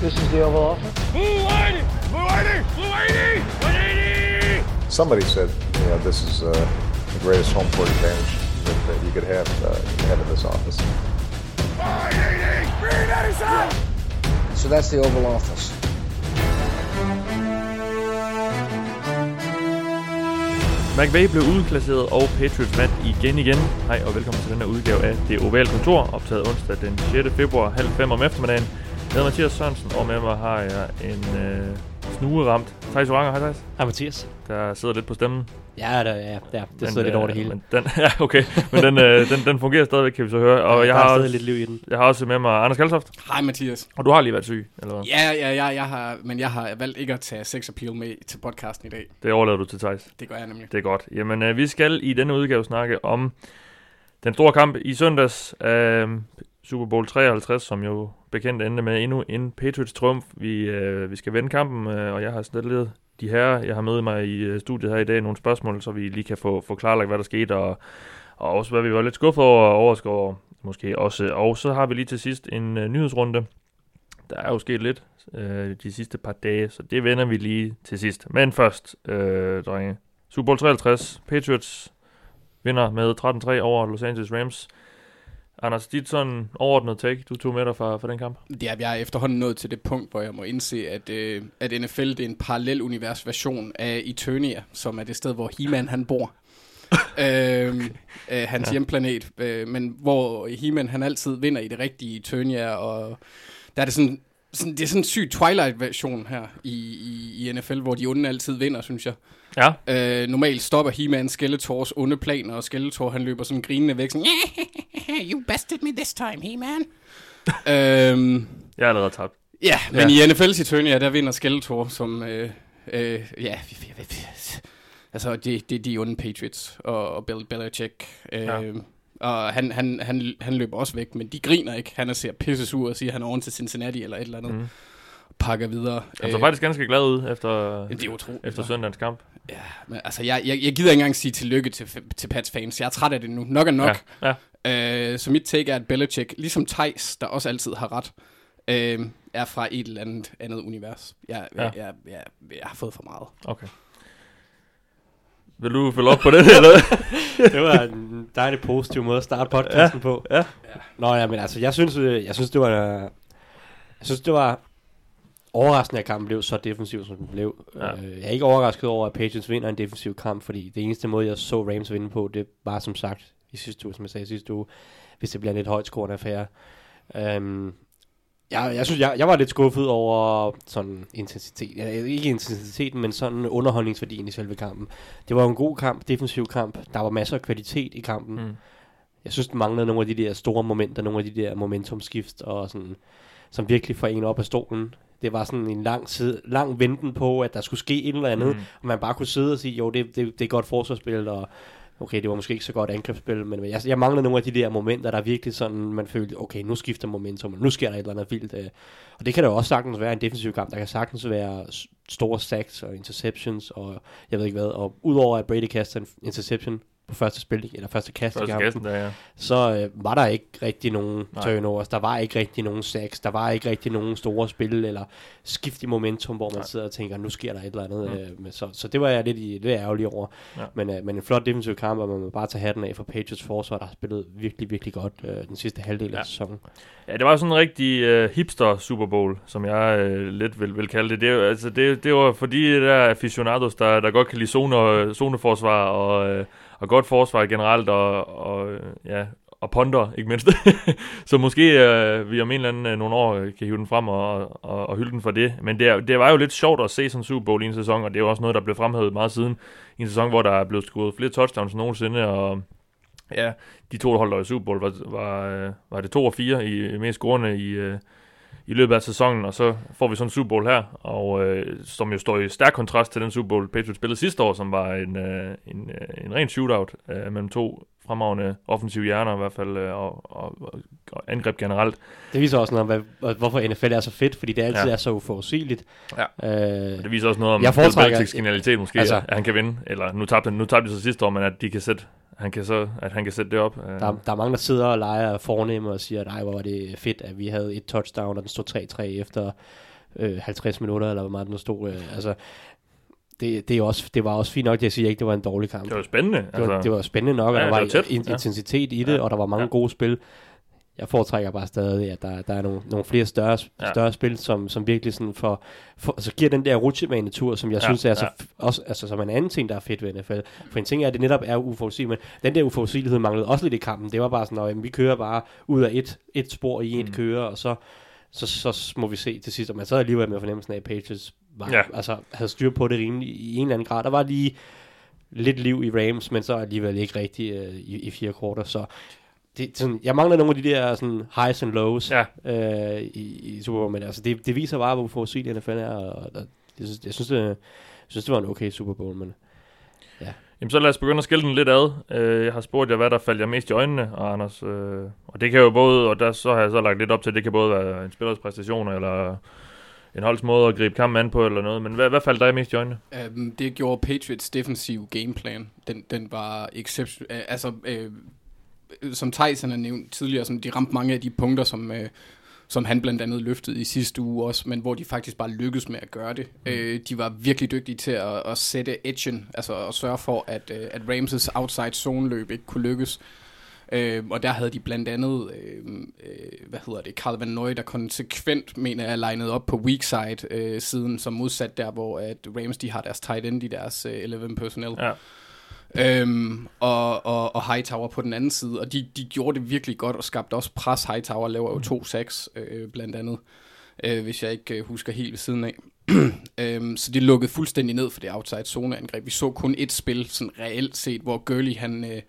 This is the Oval Office. Blue 180! Blue 180! Blue 180! 180! Somebody said, you know, this is uh, the greatest home court advantage that, that you could have, uh, have in this office. 180! Green Edison! So that's the Oval Office. McVay blev udklasseret, og Patriots vandt igen igen. Hej og velkommen til denne udgave af Det Ovale Kontor, optaget onsdag den 6. februar halv fem om eftermiddagen. Jeg hedder Mathias Sørensen, og med mig har jeg en øh, snugeramt Thijs Oranger. Hej Thijs. Hej Mathias. Der sidder lidt på stemmen. Ja, der, ja, ja det Men, sidder lidt øh, over det hele. Men den, ja, okay. Men den, øh, den, den fungerer stadigvæk, kan vi så høre. Og der jeg har, også, lidt liv i den. jeg har også med mig Anders Kaltoft. Hej Mathias. Og du har lige været syg, eller hvad? Ja, ja, ja, jeg har, men jeg har valgt ikke at tage sex appeal med til podcasten i dag. Det overlader du til Thijs. Det gør jeg nemlig. Det er godt. Jamen, øh, vi skal i denne udgave snakke om den store kamp i søndags. Øh, Super Bowl 53, som jo bekendt endte med endnu en Patriots trumf. Vi, øh, vi skal vende kampen, øh, og jeg har stillet de her, jeg har med mig i øh, studiet her i dag, nogle spørgsmål, så vi lige kan få, få klarlagt, hvad der skete, og, og også hvad vi var lidt skuffet over og overrasket over, måske også. Og så har vi lige til sidst en øh, nyhedsrunde. Der er jo sket lidt øh, de sidste par dage, så det vender vi lige til sidst. Men først, øh, drenge, Super Bowl 53, Patriots vinder med 13-3 over Los Angeles Rams. Anders, dit sådan overordnet take, du tog med dig fra, fra den kamp? Det er, jeg er efterhånden nået til det punkt, hvor jeg må indse, at, øh, at NFL det er en parallel univers version af Eternia, som er det sted, hvor He-Man han bor. øhm, øh, hans ja. hjemplanet, øh, men hvor He-Man han altid vinder i det rigtige Eternia, og der er det sådan, sådan det er sådan en syg Twilight-version her i, i, i NFL, hvor de onde altid vinder, synes jeg. Ja, Øh, normalt stopper He-Man Skeletors onde planer, og Skeletor han løber sådan grinende væk, sådan, You bested me this time, He-Man. øhm, jeg er allerede tabt. ja, men ja. i NFL's Eternia, der vinder Skeletor, som, øh, øh, ja, altså det, det er de onde Patriots og, og Bill Belichick. Øh, ja. Og han, han, han, han løber også væk, men de griner ikke. Han er ser pisse sur og siger, at han er oven til Cincinnati eller et eller andet. Mm. Pakker videre. Han så faktisk ganske glad ud efter, det er efter søndagens kamp. Ja, men altså, jeg, jeg, jeg gider ikke engang sige tillykke til, til Pats fans. Jeg er træt af det nu. Nok er nok. Ja, Ja. Øh, så mit take er, at Belichick, ligesom Thijs, der også altid har ret, øh, er fra et eller andet andet univers. Jeg, Ja. jeg, jeg, jeg, jeg har fået for meget. okay. Vil du følge op på det, eller? det var en dejlig positiv måde at starte podcasten på. ja. Nå ja, men altså, jeg synes, øh, jeg synes det var, jeg synes, det var overraskende, at kampen blev så defensiv, som den blev. Ja. Øh, Jeg er ikke overrasket over, at Patriots vinder en defensiv kamp, fordi det eneste måde, jeg så Rams vinde på, det var som sagt i sidste uge, som jeg sagde i sidste uge, hvis det bliver en lidt højt scorende affære. Um, jeg, jeg synes, jeg, jeg var lidt skuffet over sådan intensitet. Ja, ikke intensiteten, men sådan underholdningsværdien i selve kampen. Det var en god kamp, defensiv kamp. Der var masser af kvalitet i kampen. Mm. Jeg synes, den manglede nogle af de der store momenter, nogle af de der momentumskift, og sådan, som virkelig får en op af stolen. Det var sådan en lang, side, lang venten på, at der skulle ske et eller andet, Mm. og man bare kunne sidde og sige, jo, det, det, det er godt forsvarsspil, og okay, det var måske ikke så godt angrebsspil, men jeg, jeg manglede nogle af de der momenter, der virkelig sådan, man følte, okay, nu skifter momentum, og nu sker der et eller andet vildt. øh. Og det kan da også sagtens være en defensiv kamp, der kan sagtens være store sacks og interceptions, og jeg ved ikke hvad, og udover at Brady kaster en interception på første spil, eller første kast i Første kampen, kassen der, ja. så øh, var der ikke rigtig nogen Nej. turnovers, der var ikke rigtig nogen sacks, der var ikke rigtig nogen store spil, eller skift i momentum, hvor man Nej. sidder og tænker, nu sker der et eller andet. Mm. Øh, så, så det var jeg lidt, i, lidt ærgerlig over. Ja. Men, øh, men en flot defensiv kamp, og man må bare tage hatten af for Patriots forsvar, der har spillet virkelig, virkelig godt øh, den sidste halvdel Ja. af sæsonen. Ja, det var sådan en rigtig uh, hipster Super Bowl, som jeg uh, lidt vil, vil kalde det. Det, altså, det, det var fordi der er aficionados, der, der godt kan lide zone, zoneforsvar og, uh, og godt forsvar generelt, og, og ja, og ponder, ikke mindst. så måske øh, vi om en eller anden øh, nogle år øh, kan hive den frem og, og, og hylde den for det. Men det, er, det var jo lidt sjovt at se sådan en Super Bowl i en sæson, og det er jo også noget, der blev fremhævet meget siden. I en sæson, hvor der er blevet skudt flere touchdowns end nogensinde, og ja, de to, der holdt der i Super Bowl, var, var, øh, var det to og fire i, i mest scorende i, øh, i løbet af sæsonen, og så får vi sådan en Super Bowl her, og øh, som jo står i stærk kontrast til den Super Bowl, Patriots spillede sidste år, som var en, øh, en, øh, en ren shootout øh, mellem to fremragende offensive hjerner i hvert fald, øh, og, og, og, angreb generelt. Det viser også noget om, hvad, hvorfor NFL er så fedt, fordi det altid Ja. er så uforudsigeligt. Ja. Øh, det viser også noget om Bill Belichicks genialitet måske, altså, at han kan vinde, eller nu tabte, nu tabte de så sidste år, men at de kan sætte han kan så, at han kan sætte det op. Øh, Der, der er mange, der sidder og leger fornemme og siger, at ej, hvor var det fedt, at vi havde et touchdown, og den stod 3-3 efter øh, 50 minutter, eller hvor meget den stod. Øh, altså, det, det, er også, det var også fint nok, jeg siger ikke, det var en dårlig kamp. det var spændende. Det var, det var spændende nok, og Ja, der var, det var tæt, in- ja. intensitet i det, Ja. og der var mange Ja. gode spil. Jeg foretrækker bare stadig, at der, der er nogle, nogle flere større, Ja. større spil, som, som virkelig sådan for, for altså giver den der rutsjebane-tur, som jeg Ja, synes er så, ja. f- også, altså, som en anden ting, der er fedt ved NFL. For en ting er, at det netop er uforudsigeligt, men den der uforudsigelighed manglede også lidt i kampen. Det var bare sådan, at vi kører bare ud af et, et spor i et Mm. køre, og så, så, så må vi se til sidst. Og man så alligevel med fornemmelsen af, at Patriots var, Ja. altså, havde styr på det rimelig i en eller anden grad. Der var lige lidt liv i Rams, men så alligevel ikke rigtig øh, i, i fire kvarter. Så det, sådan, jeg mangler nogle af de der sådan, highs and lows Ja. øh, i, i Super Bowl, men altså, det, det viser bare, hvor forudsigelig NFL er, og, og jeg, synes, jeg, synes, det, jeg synes, det var en okay Super Bowl, men Jamen så lad os begynde at skille den lidt ad. Øh, jeg har spurgt jer, hvad der faldt jer mest i øjnene, og Anders. Øh, og det kan jo både, og der så har jeg så lagt lidt op til, det kan både være en spillers præstation, eller en holds måde at gribe kampen an på, eller noget. Men hvad, hvad faldt dig mest i øjnene? Um, det gjorde Patriots defensive gameplan. Den, den var exceptionel. Uh, altså, uh, som Tyson har nævnt tidligere, sådan, de ramte mange af de punkter, som, uh, som han blandt andet løftede i sidste uge også, men hvor de faktisk bare lykkedes med at gøre det. Mm. Uh, de var virkelig dygtige til at, at sætte edgen, altså at sørge for, at, uh, at Ramses outside zone løb ikke kunne lykkes. Øh, og der havde de blandt andet, øh, øh, hvad hedder det, Carl Van Noy, der konsekvent, mener jeg, legnet op på weak side øh, siden, som modsat der, hvor at Rams, de har deres tight end i deres øh, 11 personnel. Ja. Øhm, og, og, og Hightower på den anden side, og de, de gjorde det virkelig godt og skabte også pres. Hightower laver jo to sacks, øh, blandt andet, øh, hvis jeg ikke øh, husker helt ved siden af. øhm, så det lukkede fuldstændig ned for det outside zone angreb. Vi så kun et spil, sådan reelt set, hvor Gurley han, øh,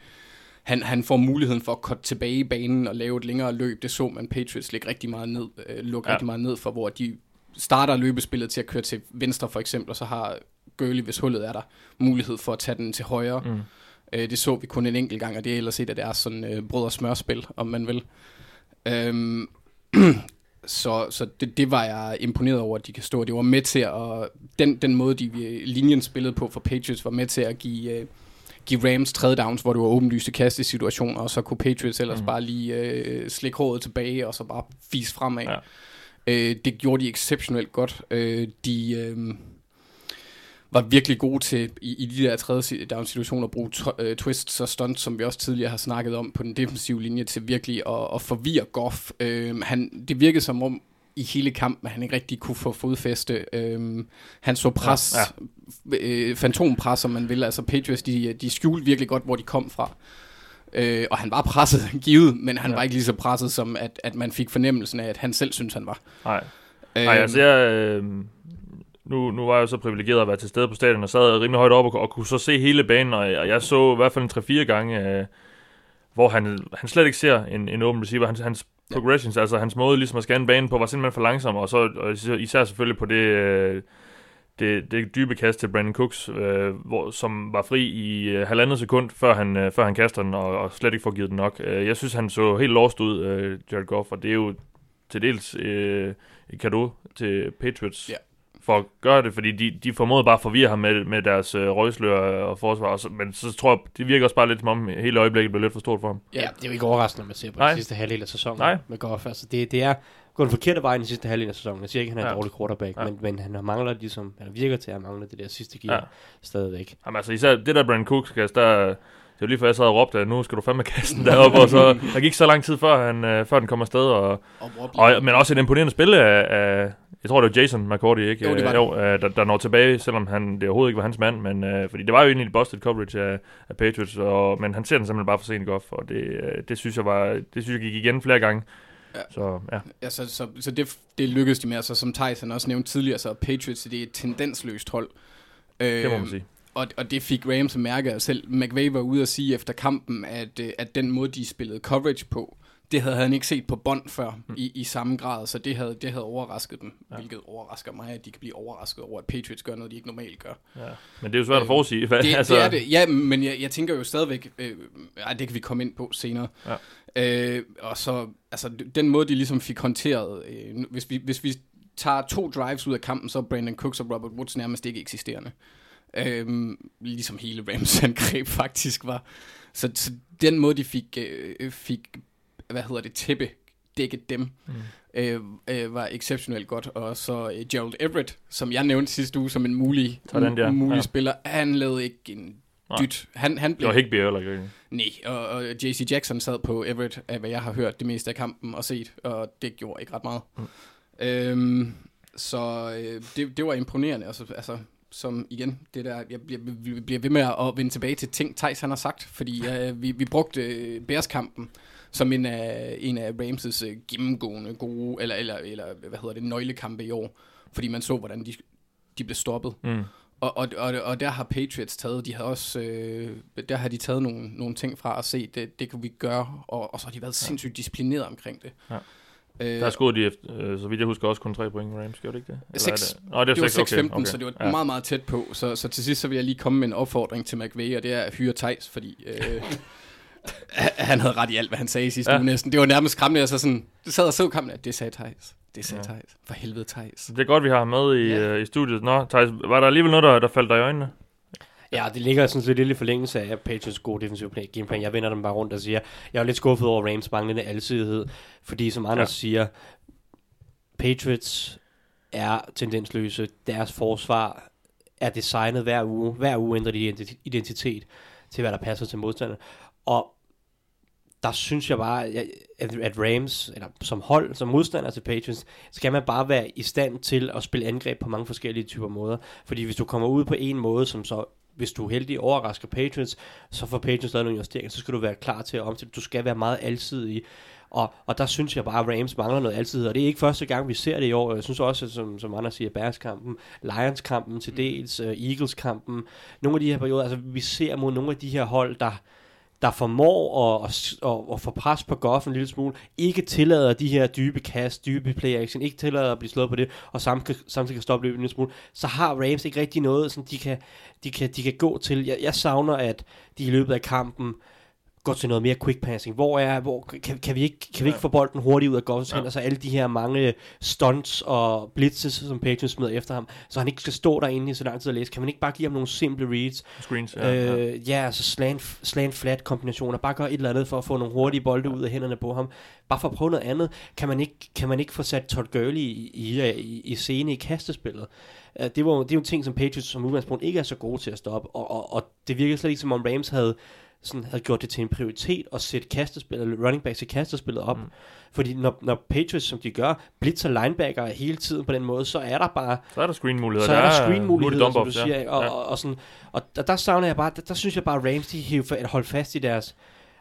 han, han får muligheden for at korte tilbage i banen og lave et længere løb. Det så man Patriots lægge rigtig meget ned, øh, lukke ja. rigtig meget ned for, hvor de starter løbespillet til at køre til venstre for eksempel, og så har Gurley, hvis hullet er der, mulighed for at tage den til højre. Mm. Øh, det så vi kun en enkelt gang, og det er ellers et af deres sådan, øh, brød og smørspil, om man vil. Øhm, så så det, det var jeg imponeret over, at de kan stå. Det var med til at... Den, den måde, de øh, linjen spillede på for Patriots, var med til at give, øh, give Rams tredje downs, hvor det var åbenlyste kastesituationer, og så kunne Patriots ellers mm. bare lige øh, slikke håret tilbage, og så bare fise fremad. Ja. Øh, det gjorde de exceptionelt godt. Øh, de... Øh, var virkelig gode til i, i de der tredje down situationer at bruge tw- øh, twists og stunts, som vi også tidligere har snakket om på den defensive linje, til virkelig at, at forvirre Goff. Øh, han, det virkede som om i hele kampen, at han ikke rigtig kunne få fodfæste. Øh, han så pres, ja, ja. Øh, fantompres, om man vil. Altså Patriots, de, de skjulte virkelig godt, hvor de kom fra. Øh, og han var presset, givet, men han ja. var ikke lige så presset, som at, at man fik fornemmelsen af, at han selv synes han var. Nej. Øh, Nej, altså jeg, øh, nu, nu var jeg jo så privilegeret at være til stede på stadion, og sad rimelig højt oppe og, og kunne så se hele banen, og, og jeg så i hvert fald en 3-4 gange, øh, hvor han, han slet ikke ser en, en open receiver. Hans, hans progressions, altså hans måde ligesom at scanne banen på, var simpelthen for langsom, og så og især- især selvfølgelig på det, øh, det, det dybe kast til Brandon Cooks, øh, hvor, som var fri i øh, halvandet sekund, før han, øh, før han kaster den, og, og slet ikke får givet den nok. Øh, jeg synes, han så helt lost ud, øh, Jared Goff, og det er jo til dels øh, et kado til Patriots Ja. For at gøre det, fordi de, de formåede bare at forvirre ham med, med deres øh, røgslør og forsvar, og så, men så tror jeg, det virker også bare lidt som om hele øjeblikket blev lidt for stort for ham. ja. det er jo ikke overraskende, når man ser på Nej. den sidste halvdel af sæsonen Nej. med Goff. Altså, det, det er gået den forkerte vej i den sidste halvdel af sæsonen. Jeg siger ikke, at han er en Ja. dårlig quarterback, Ja. men, men han mangler ligesom, han virker til at mangle det der sidste gear Ja. stadigvæk. Jamen altså især det der Brandon Cooks kast, der, det var lige før jeg sad og råbte, at nu skal du fandme kaste den deroppe, og så der gik så lang tid før, han, øh, før den kom afsted, og, og, og, men også et imponerende spil af, af jeg tror det var Jason McCourty, ikke? Jo, det var Øh, jo øh, der, der når tilbage, selvom han, det overhovedet ikke var hans mand, men øh, fordi det var jo egentlig busted coverage af, af Patriots, og, men han ser den simpelthen bare for sent Goff, og det, øh, det synes jeg var, det synes jeg gik igen flere gange. Ja. Så ja, Ja, så, så, så det, det lykkedes de med, altså som Tyson også nævnte tidligere, så Patriots det er et tendensløst hold. det må man Øhm, sige. Og, og det fik Rams at mærke, og selv McVay var ude at sige efter kampen, at, øh, at den måde, de spillede coverage på, det havde han ikke set på bånd før Mm. i, i samme grad, så det havde, det havde overrasket dem, Ja. hvilket overrasker mig, at de kan blive overrasket over, at Patriots gør noget, de ikke normalt gør. Ja. Men det er jo svært at Øh, forudsige. Hvad, Det, altså, det er det, ja, men jeg, jeg tænker jo stadigvæk, øh, ej, det kan vi komme ind på senere. Ja. Øh, og så, altså, den måde, de ligesom fik håndteret, øh, hvis, vi, hvis vi tager to drives ud af kampen, så er Brandon Cooks og Robert Woods nærmest ikke eksisterende. Øhm, ligesom hele Rams angreb faktisk var. Så, så den måde, de fik, øh, fik hvad hedder det, tæppe dækket dem, mm. øh, øh, var exceptionelt godt. Og så øh, Gerald Everett, som jeg nævnte sidste uge som en mulig, den der. mulig Ja. spiller, han lavede ikke en dyt. Han, han Det blev var Higby heller ikke. Nej, og, og JC Jackson sad på Everett, af hvad jeg har hørt det meste af kampen og set, og det gjorde ikke ret meget. Mm. Øhm, så øh, det, det var imponerende, altså, altså som igen, det der, jeg bliver, bliver ved med at vende tilbage til ting, Thijs han har sagt, fordi øh, vi, vi brugte øh, Bears-kampen som en af, en af Ramses øh, gennemgående gode, eller, eller, eller hvad hedder det, nøglekampe i år, fordi man så, hvordan de, de blev stoppet. Mm. Og, og, og, og der har Patriots taget, de har også, øh, der har de taget nogle, nogle ting fra at se, det, det kan vi gøre, og, og så har de været sindssygt disciplineret omkring det. Ja. Øh, Der skåede de, efter, øh, så vidt jeg husker, også kun tre point Rams, gjorde det ikke det? Eller Seks. er det? Nå, det, det var seks, 6-15, okay, okay. så det var ja. meget, meget tæt på. Så, så til sidst så vil jeg lige komme med en opfordring til McVay, og det er at hyre Thijs, fordi øh, han havde ret i alt, hvad han sagde i sidste Ja. uge næsten. Det var nærmest skræmmende, jeg så sådan, det sad og så kampen, at det sagde Thijs. Det sagde Ja. Thijs. For helvede Thijs. Det er godt, vi har ham med i, Ja. øh, i studiet. Nå, Thijs, var der alligevel noget, der, der faldt dig i øjnene? Ja, det ligger sådan set lidt i forlængelse af Patriots gode defensive play, gameplan. Jeg vender dem bare rundt og siger, jeg er lidt skuffet over Rams manglende alsidighed, fordi som Anders ja. siger, Patriots er tendensløse. Deres forsvar er designet hver uge. Hver uge ændrer de identi- identitet til, hvad der passer til modstanderne. Og der synes jeg bare, at- at, Rams, eller som hold, som modstander til Patriots, skal man bare være i stand til at spille angreb på mange forskellige typer måder. Fordi hvis du kommer ud på en måde, som så hvis du er heldig overrasker Patriots, så får Patriots lavet nogle justeringer, så skal du være klar til at omstille. Du skal være meget alsidig. Og, og der synes jeg bare, at Rams mangler noget alsidighed. Og det er ikke første gang, vi ser det i år. Jeg synes også, at som, som andre siger, Bears-kampen, Lions-kampen til dels, uh, Eagles-kampen, nogle af de her perioder, altså vi ser mod nogle af de her hold, der, der formår at, at, at, at få pres på Goff en lille smule, ikke tillader de her dybe kast, dybe play action, ikke tillader at blive slået på det, og samtidig, samtidig kan stoppe løbet en lille smule, så har Rams ikke rigtig noget, sådan de kan, de kan, de kan gå til. Jeg, jeg savner, at de i løbet af kampen går til noget mere quick passing. Hvor er, hvor, kan, kan vi ikke, kan vi ikke få bolden hurtigt ud af Goffs Ja. hænder, så alle de her mange stunts og blitzes, som Patriots smider efter ham, så han ikke skal stå derinde i så lang tid og læse. Kan man ikke bare give ham nogle simple reads, Screens, ja. ja. Øh, ja, altså slant, slant flat kombinationer. Bare gør et eller andet for at få nogle hurtige bolde ud af hænderne på ham. Bare for at prøve noget andet. Kan man ikke, kan man ikke få sat Todd Gurley i, i, i, i scene i kastespillet? Uh, det, var, det er jo en ting, som Patriots som udgangspunkt ikke er så gode til at stoppe. Og, og, og det virkede slet ikke som om Rams havde sådan havde gjort det til en prioritet at sætte kastespil, eller running backs i kastespillet op. Mm. Fordi når, når Patriots, som de gør, blitzer linebacker hele tiden på den måde, så er der bare Så er der screen-muligheder. så er der screen-muligheder, som du siger, ikke? og, ja. og, og, sådan, og der, der savner jeg bare, der, der synes jeg bare, at Rams, de hiver at holde fast i deres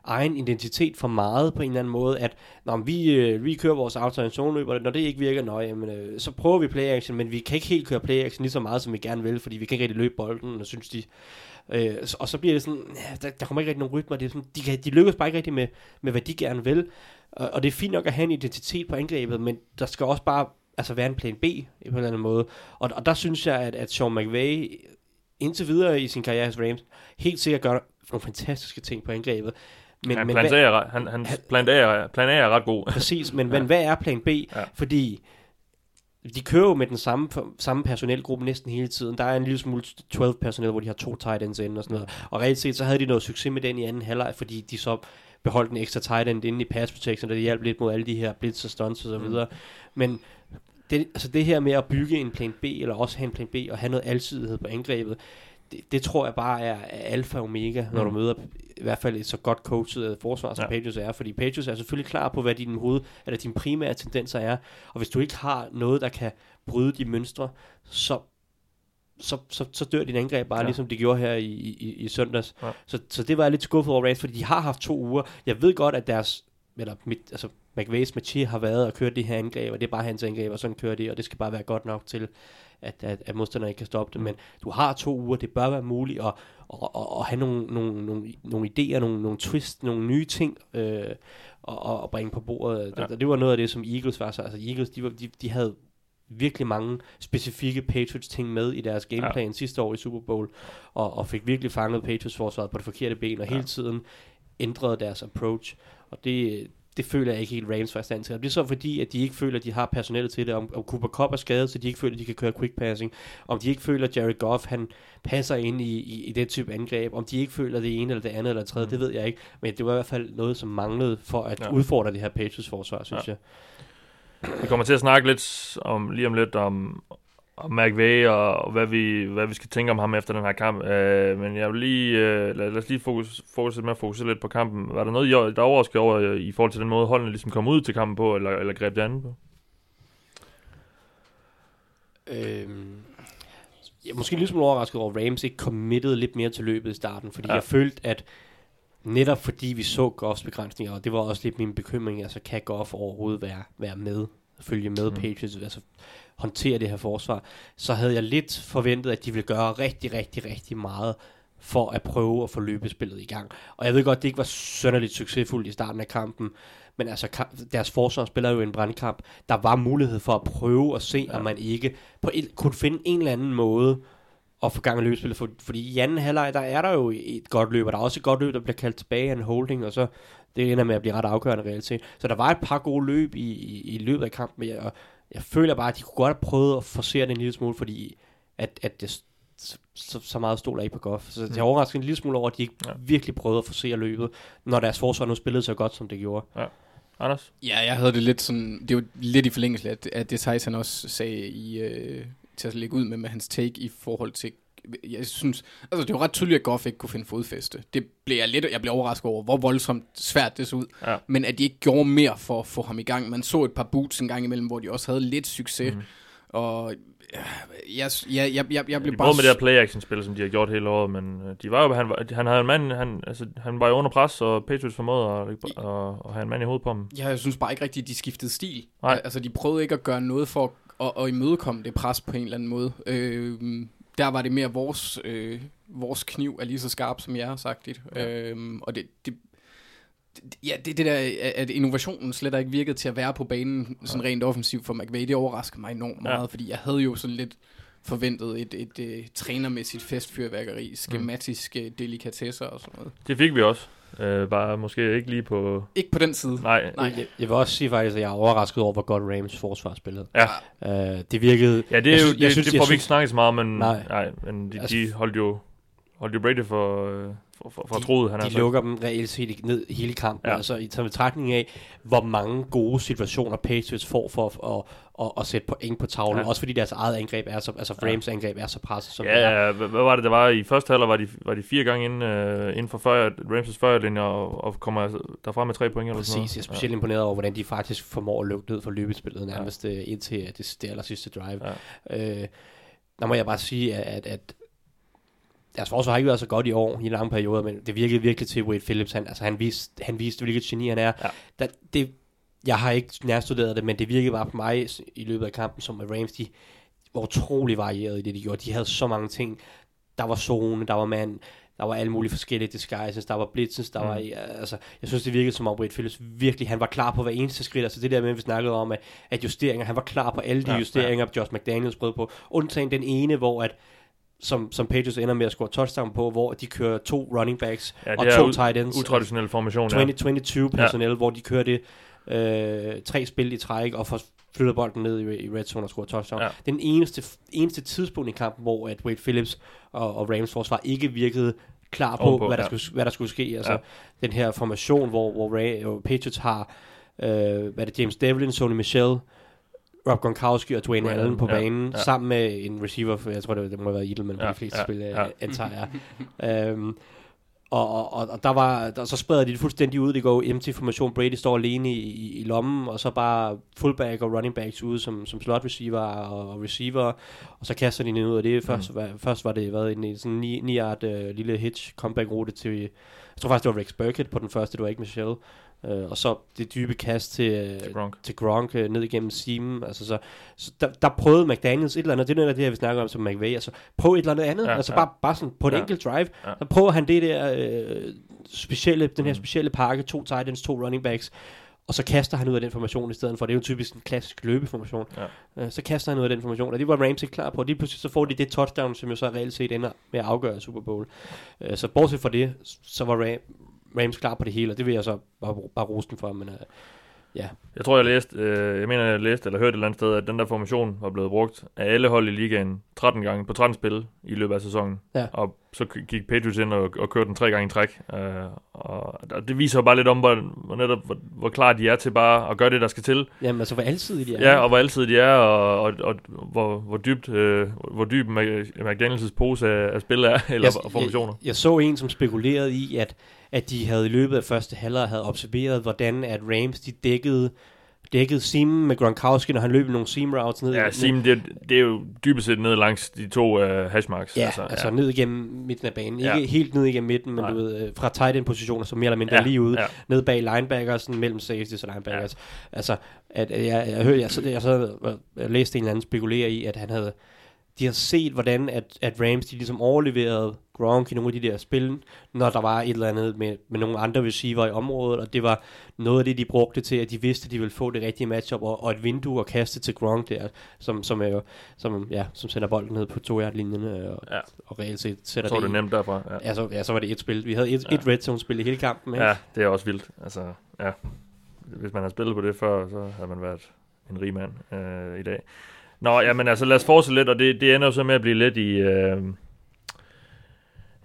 egen identitet for meget på en eller anden måde, at når vi, øh, vi kører vores outside zone løb, og når det ikke virker, nøj, jamen, øh, så prøver vi play action, men vi kan ikke helt køre play action lige så meget, som vi gerne vil, fordi vi kan ikke rigtig løbe bolden, og synes de, øh, og så bliver det sådan, ja, der, der kommer ikke rigtig nogen rytmer, det er sådan, de, kan, de lykkes bare ikke rigtig med, med, hvad de gerne vil, og, og det er fint nok at have en identitet på angrebet, men der skal også bare altså være en plan B på en eller anden måde, og, og der synes jeg, at, at Sean McVay indtil videre i sin karriere hos Rams, helt sikkert gør nogle fantastiske ting på angrebet. Men, Men, men plan, hvad, A ret- han, hans plan, A plan A er ret god. præcis, men, men hvad er plan B? Ja. Fordi de kører jo med den samme, samme personelgruppe næsten hele tiden. Der er en lille smule 12 personel, hvor de har to tight ends inde og sådan noget. Og reelt set, så havde de noget succes med den i anden halvleg, fordi de så beholdt en ekstra tight end inde i pass protection, der hjalp lidt mod alle de her blitz og stunts og så Mm. videre. Men det, altså det her med at bygge en plan B, eller også have en plan B, og have noget alsidighed på angrebet, det, det tror jeg bare er, er alfa og omega, når Mm. du møder i hvert fald et så godt coachet forsvar, som Ja. Patriots er. Fordi Patriots er selvfølgelig klar på, hvad dine, hoved, eller dine primære tendenser er. Og hvis du ikke har noget, der kan bryde de mønstre, så, så, så, så dør din angreb bare, Ja. ja. ligesom de gjorde her i, i, i søndags. Ja. Så, så det var jeg lidt skuffet over Rams, fordi de har haft to uger. Jeg ved godt, at deres eller mit, altså McVay's Mathieu har været og kørt det her angreb, og det er bare hans angreb, og sådan kører det, og det skal bare være godt nok til, at, at, at modstanderne ikke kan stoppe det. Men du har to uger, det bør være muligt at, at, at, at have nogle, nogle, nogle, nogle idéer, nogle, nogle twist, nogle nye ting, øh, og, og, bringe på bordet. Ja. Det, det var noget af det, som Eagles var. Så, altså Eagles, de, var, de, de havde virkelig mange specifikke Patriots ting med i deres gameplan ja. sidste år i Super Bowl, og, og fik virkelig fanget Patriots forsvaret på det forkerte ben, og Ja. hele tiden ændrede deres approach. Og det, det føler jeg ikke helt Rams var i stand til. Og det er så fordi, at de ikke føler, at de har personale til det. Om, om Cooper Cup er skadet, så de ikke føler, at de kan køre quick passing. Om de ikke føler, at Jared Goff han passer ind i, i, i den type angreb. Om de ikke føler det ene eller det andet eller det tredje, mm. det ved jeg ikke. Men det var i hvert fald noget, som manglede for at Ja. udfordre det her Patriots forsvar, synes ja. jeg. Vi kommer til at snakke lidt om, lige om lidt om, om McVay og, og hvad, vi, hvad vi skal tænke om ham efter den her kamp. Uh, men jeg vil lige, uh, lad, lad os lige fokus, fokusere med at fokusere lidt på kampen. Var der noget, der overraskede over øh, i forhold til den måde, holdene ligesom kom ud til kampen på, eller, eller greb det andet på? Øhm, jeg er måske lille smule overrasket over, at Rams ikke committede lidt mere til løbet i starten, fordi Ja. jeg følte, at netop fordi vi så Goffs begrænsninger, og det var også lidt min bekymring, altså kan Goff overhovedet være, være med, følge med mm. Patriots, altså håndtere det her forsvar, så havde jeg lidt forventet, at de ville gøre rigtig, rigtig, rigtig meget for at prøve at få løbespillet i gang. Og jeg ved godt, det ikke var sønderligt succesfuldt i starten af kampen, men altså deres forsvar spiller jo en brandkamp. Der var mulighed for at prøve at se, Ja. om man ikke på et, kunne finde en eller anden måde at få gang i løbespillet. For, fordi i anden halvleg, der er der jo et godt løb, og der er også et godt løb, der bliver kaldt tilbage af en holding, og så det ender med at blive ret afgørende reelt set. Så der var et par gode løb i, i, i løbet af kampen, og jeg føler bare, at de kunne godt have prøvet at forsere det en lille smule, fordi at, at det, så, så, meget stoler ikke på Goff. Så jeg er overrasket en lille smule over, at de ikke Ja. ja. virkelig prøvede at forsere løbet, når deres forsvar nu spillede så godt, som det gjorde. Anders? Ja, jeg havde det lidt sådan, det var lidt i forlængelse af, af det Thijs han også sagde i, øh, til at lægge ud med, med hans take i forhold til, jeg synes, altså det var ret tydeligt, at Goff ikke kunne finde fodfæste. Det blev jeg lidt, jeg blev overrasket over, hvor voldsomt svært det så ud. Ja. Men at de ikke gjorde mere for at få ham i gang. Man så et par boots en gang imellem, hvor de også havde lidt succes. Mhm. Mm. Og jeg, jeg, jeg, jeg, jeg blev De bare... med det her play-action-spil, som de har gjort hele året, men øh, de var jo, han, var, han havde en mand, han, altså, han var jo under pres, og Patriots formåede at, at, at have en mand i hovedet på ham. Ja, jeg synes bare ikke rigtigt, de skiftede stil. Nej. Altså, de prøvede ikke at gøre noget for at, at, at imødekomme det pres på en eller anden måde. Øh, der var det mere vores, øh, vores kniv er lige så skarp som jeres, sagtigt. Ja. Ja. Øh, og det, det, ja, det, det der, at innovationen slet ikke virkede til at være på banen sådan rent offensivt for McVay, det overrasker mig enormt meget, ja. fordi jeg havde jo sådan lidt forventet et, et, et trænermæssigt festfyrværkeri, skematiske delikatesser og sådan noget. Det fik vi også. Øh, bare måske ikke lige på... Ikke på den side. Nej, Nej. Jeg, jeg vil også sige faktisk, at jeg er overrasket over, hvor godt Rams forsvar spillede. Ja. Uh, det virkede... Ja, det, er Jeg jo, synes- det, jeg synes- det jeg får vi ikke snakket så meget om, men, nej. Nej. nej, men de, Altså- de holdt jo jo Brady for, øh, for, for, for troet, han de sagt. lukker dem reelt set ned hele kampen. Ja. Ja. Altså i tager betragtning af, hvor mange gode situationer Patriots får for at, at, at, at sætte point på tavlen. Ja. Ja. Også fordi deres eget angreb er så, altså Rams angreb er så presset, som det Ja, er. ja, hvad, var det, der var i første halvleg var de, var de fire gange inden, øh, inden for 40, Ramses 40 linje og, og kommer altså derfra med tre point eller sådan Præcis, jeg er specielt imponeret over, hvordan de faktisk formår at lukke ned for løbespillet nærmest ja. indtil øh, det, det aller sidste drive. Ja. Øh, der må jeg bare sige, at, at, at deres forsvar har ikke været så godt i år i lange perioder, men det virkede virkelig til Wade Phillips. Han, altså, han, viste, han viste, hvilket geni han er. Ja. Der, det, jeg har ikke nærstuderet det, men det virkede bare på mig i løbet af kampen, som at Rams, de var utrolig varieret i det, de gjorde. De havde så mange ting. Der var zone, der var mand, der var alle mulige forskellige disguises, der var blitzes, der Mm. var, altså, jeg synes, det virkede som om Wade Phillips virkelig, han var klar på hver eneste skridt, altså det der med, vi snakkede om, at, at justeringer, han var klar på alle de Ja, justeringer, ja. Josh McDaniels brød på, undtagen den ene, hvor at, som, som Patriots ender med at score touchdown på, hvor de kører to running backs Ja, og to tight ends, Utraditionel formation, ja. 20-22 personel, ja. hvor de kører det øh, tre spil i træk og får flyttet bolden ned i, i red zone og scorer touchdown. Ja. Den eneste, eneste tidspunkt i kampen, hvor at Wade Phillips og, og Rams forsvar ikke virkede klar på, Ovenpå, hvad, der ja. skulle, hvad der skulle ske. Altså Ja. den her formation, hvor, hvor Ray, og Patriots har øh, hvad er det, James Devlin, Sony Michel, Rob Gronkowski og Dwayne Allen på Allen, ja, banen, ja. sammen med en receiver, for jeg tror, det, det må have været Edelman på Ja, de fleste ja, spil, ja. ja. antager jeg. øhm, og, og, og, og der var, der, så spreder de det fuldstændig ud. Det går empty formation. Brady står alene i, i, i lommen, og så bare fullback og running backs ude som, som slot receiver og, og receiver. Og så kaster de ned ud af det. Først, mm. var, først var det hvad, en, sådan 9 ni yard uh, lille hitch comeback rute til, jeg tror faktisk det var Rex Burkett på den første, det var ikke Michelle. Uh, og så det dybe kast til, Til Gronk. til Gronk uh, ned igennem seamen. Altså, så, så der, der, prøvede McDaniels et eller andet, det er noget af det, her, vi snakker om som McVay, altså prøv et eller andet andet, Ja, altså ja. bare, bare sådan på et Ja. enkelt drive, Ja. så prøver han det der øh, specielle, den her Mm. specielle pakke, to tight ends, to running backs, og så kaster han ud af den formation i stedet for. Det er jo typisk en klassisk løbeformation. Ja. Øh, så kaster han ud af den formation, og det var Rams ikke klar på. Lige pludselig så får de det touchdown, som jo så reelt set ender med at afgøre Super Bowl. Øh, så bortset fra det, så var Rams klar på det hele, og det vil jeg så bare, bare rose dem for, men uh, ja. Jeg tror, jeg læste, øh, jeg mener, jeg læste eller hørte et eller andet sted, at den der formation var blevet brugt af alle hold i ligaen 13 gange på 13 spil i løbet af sæsonen. Ja. Og så gik Patriots ind og, og kørte den tre gange i træk. Øh, og det viser jo bare lidt om, hvor, hvor, netop, hvor, hvor klar de er til bare at gøre det, der skal til. Jamen altså, hvor altid de er. Ja, og hvor altid de er, og, og, og hvor, hvor dybt, øh, hvor dyb McDaniels' pose af, af spil er, eller jeg, formationer. Jeg, jeg så en, som spekulerede i, at, at de havde i løbet af første halvleg havde observeret, hvordan at Rams de dækkede dækkede seam med Gronkowski, når han løb nogle seam routes ned. Ja, seam, det, det er jo dybest set ned langs de to uh, hashmarks. Ja, altså, altså ja. ned igennem midten af banen. Ikke Ja. helt ned igennem midten, men Nej. du ved, øh, fra tight end positioner, så mere eller mindre Ja, lige ude, ja. ned bag linebackers, sådan mellem safeties og linebackers. Ja. Altså, at, at jeg, jeg, hørte, jeg, så, jeg, så, jeg læste en eller anden spekulere i, at han havde, de har set, hvordan at, at Rams, de ligesom overleverede Gronk i nogle af de der spil, når der var et eller andet med, med nogle andre receiver i området, og det var noget af det, de brugte til, at de vidste, at de ville få det rigtige matchup, og, og et vindue at kaste til Gronk der, som, som, er jo, som, ja, som sender bolden ned på to linjen og, Ja. og reelt set sætter Så var det det i- nemt derfra. Ja. Ja, så, ja, så var det et spil. Vi havde et, Ja. ja. et red zone spil i hele kampen, ikke? Ja, det er også vildt. Altså, ja. Hvis man har spillet på det før, så har man været en rig mand øh, i dag. Nå, jamen altså, lad os fortsætte lidt, og det, det ender jo så med at blive lidt i, øh,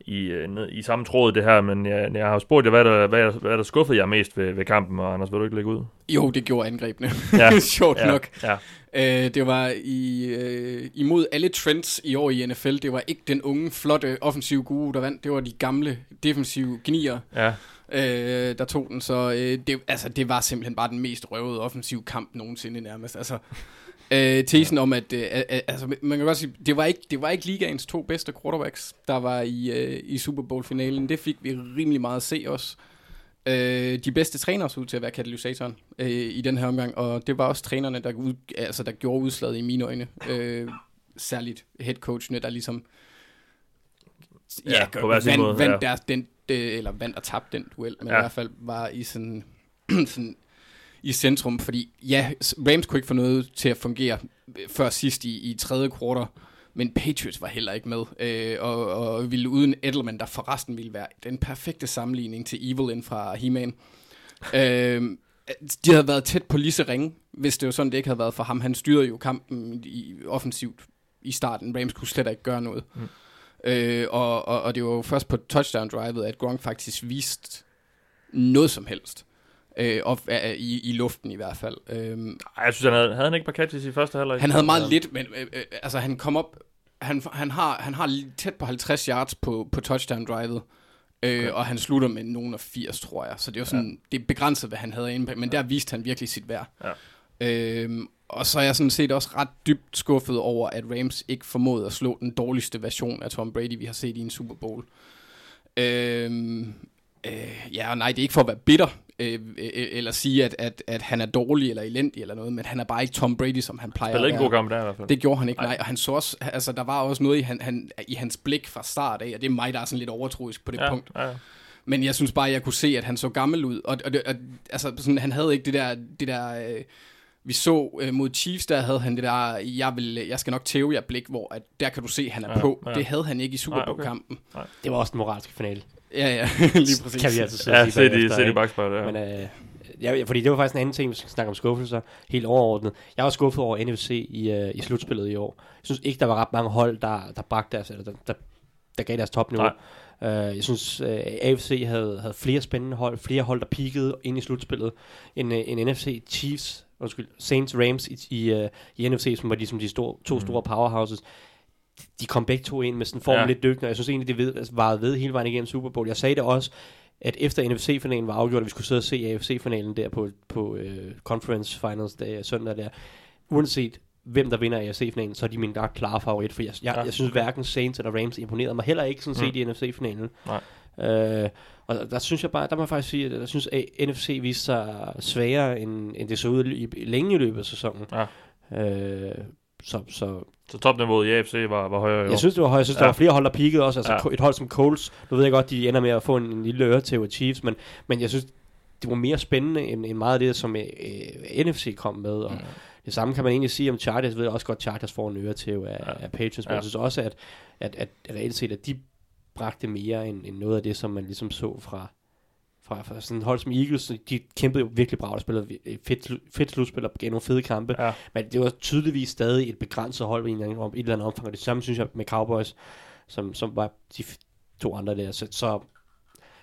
i, øh, ned, i samme tråd det her, men jeg, jeg har jo spurgt jer, hvad der, hvad, hvad der skuffede jer mest ved, ved kampen, og Anders, vil du ikke lægge ud? Jo, det gjorde angrebene. Ja. Sjovt ja, nok. Ja, Øh, det var i, øh, imod alle trends i år i NFL. Det var ikke den unge, flotte, offensive guru, der vandt. Det var de gamle, defensive gnier, ja, øh, der tog den. Så øh, det, altså, det var simpelthen bare den mest røvede offensive kamp nogensinde nærmest. Altså, øh, tesen om, at øh, altså, man kan godt sige, det var, ikke, det var ikke ligaens to bedste quarterbacks, der var i, øh, i Super Bowl-finalen. Det fik vi rimelig meget at se også. Øh, de bedste trænere så ud til at være katalysatoren øh, i den her omgang, og det var også trænerne, der, ud, altså, der gjorde udslaget i mine øjne. Øh, særligt headcoachene, der ligesom Ja, på hver sin vandt, måde, vandt ja. deres, den, det, eller vandt og tabte den duel, men Ja. i hvert fald var i sådan, sådan i centrum, fordi ja, Rams kunne ikke få noget til at fungere øh, før sidst i, i tredje kvartal, men Patriots var heller ikke med, øh, og, og ville uden Edelman, der forresten ville være den perfekte sammenligning til Evelyn fra He-Man. øh, de havde været tæt på Lise Ringe, hvis det var sådan, det ikke havde været for ham. Han styrede jo kampen i, offensivt i starten. Rams kunne slet ikke gøre noget. Mm. Øh, og, og, og det var jo først på touchdown-drivet, at Gronk faktisk viste noget som helst. Øh, op, øh, i, I luften i hvert fald. Øh, jeg synes, han havde, havde han ikke par catches i første halvleg? han havde meget lidt, men øh, øh, altså han kom op, han, han, har, han har tæt på 50 yards på, på touchdown-drivet, øh, Okay. og han slutter med nogen af 80, tror jeg. Så det er jo sådan, ja. det er begrænset, hvad han havde inde på, men der viste han virkelig sit værd. Ja. Øhm, og så er jeg sådan set også ret dybt skuffet over, at Rams ikke formåede at slå den dårligste version af Tom Brady, vi har set i en Super Bowl. Øhm, øh, ja, og nej, det er ikke for at være bitter, øh, øh, eller sige, at, at, at han er dårlig eller elendig eller noget, men han er bare ikke Tom Brady, som han plejer Spillede at ikke en god kamp der i hvert fald. Det gjorde han ikke, Nej. nej. Og han så også, altså, der var også noget i, han, han, i hans blik fra start af, og det er mig, der er sådan lidt overtroisk på det ja, punkt. Ja. Men jeg synes bare, jeg kunne se, at han så gammel ud. Og, og, det- og altså, sådan, han havde ikke det der... Det der øh, vi så øh, mod Chiefs, der havde han det der, jeg, vil, jeg skal nok tæve jer blik, hvor at der kan du se, at han er Ja, på. ja. Det havde han ikke i Super Nej, okay. Bowl-kampen. Det var også den moralske finale. Ja, ja, lige præcis. Kan vi altså sidde ja se de, bagefter, se de ikke? bagspejl, ja. Men øh, ja, fordi det var faktisk en anden ting, hvis vi skal snakke om skuffelser, helt overordnet. Jeg var skuffet over NFC i, øh, i slutspillet i år. Jeg synes ikke, der var ret mange hold, der, der bragte deres, eller der, der, der gav deres topniveau. Uh, jeg synes, uh, AFC havde, havde flere spændende hold, flere hold, der peakede ind i slutspillet, end, uh, end NFC Chiefs, undskyld, Saints Rams i, i, uh, i NFC, som var ligesom de store, to Mm. store powerhouses. De kom begge to ind med sådan en form Ja. lidt dygtig, og jeg synes egentlig, det ved, altså, varede ved hele vejen igennem Super Bowl. Jeg sagde det også, at efter NFC-finalen var afgjort, at vi skulle sidde og se AFC-finalen der på, på uh, Conference Finals dag, søndag der, uanset hvem der vinder AFC-finalen, så er de min klare favorit, for jeg, jeg, Ja, jeg synes hverken Saints eller Rams imponerede mig heller ikke sådan set Mm. i NFC-finalen. Nej. Øh, og der, synes jeg bare, der må jeg faktisk sige, at jeg synes, at NFC viste sig sværere, end, end det så ud i, længe i løbet af sæsonen. Ja. Øh, så, så Så topniveauet i AFC var, var højere i år. jeg synes, det var højt. Jeg synes, Ja. der var flere hold, der peakede også. Altså Ja. et hold som Coles, nu ved jeg godt, de ender med at få en, en lille øre til Chiefs, men, men jeg synes, det var mere spændende end, end meget af det, som øh, NFC kom med. Og Mm. det samme kan man egentlig sige om Chargers. Jeg ved også godt, Chargers får en øre til af, ja. af Patriots, men Ja. jeg synes også, at, at, at, at reelt set, at de bragte mere end, end noget af det, som man ligesom så fra, fra, fra sådan hold som Eagles, de kæmpede jo virkelig bra, og spillede fedt, fedt slutspil og gav nogle fede kampe. Ja. Men det var tydeligvis stadig et begrænset hold i en eller anden, et eller andet omfang, og det samme synes jeg med Cowboys, som, som var de to andre der. Så, så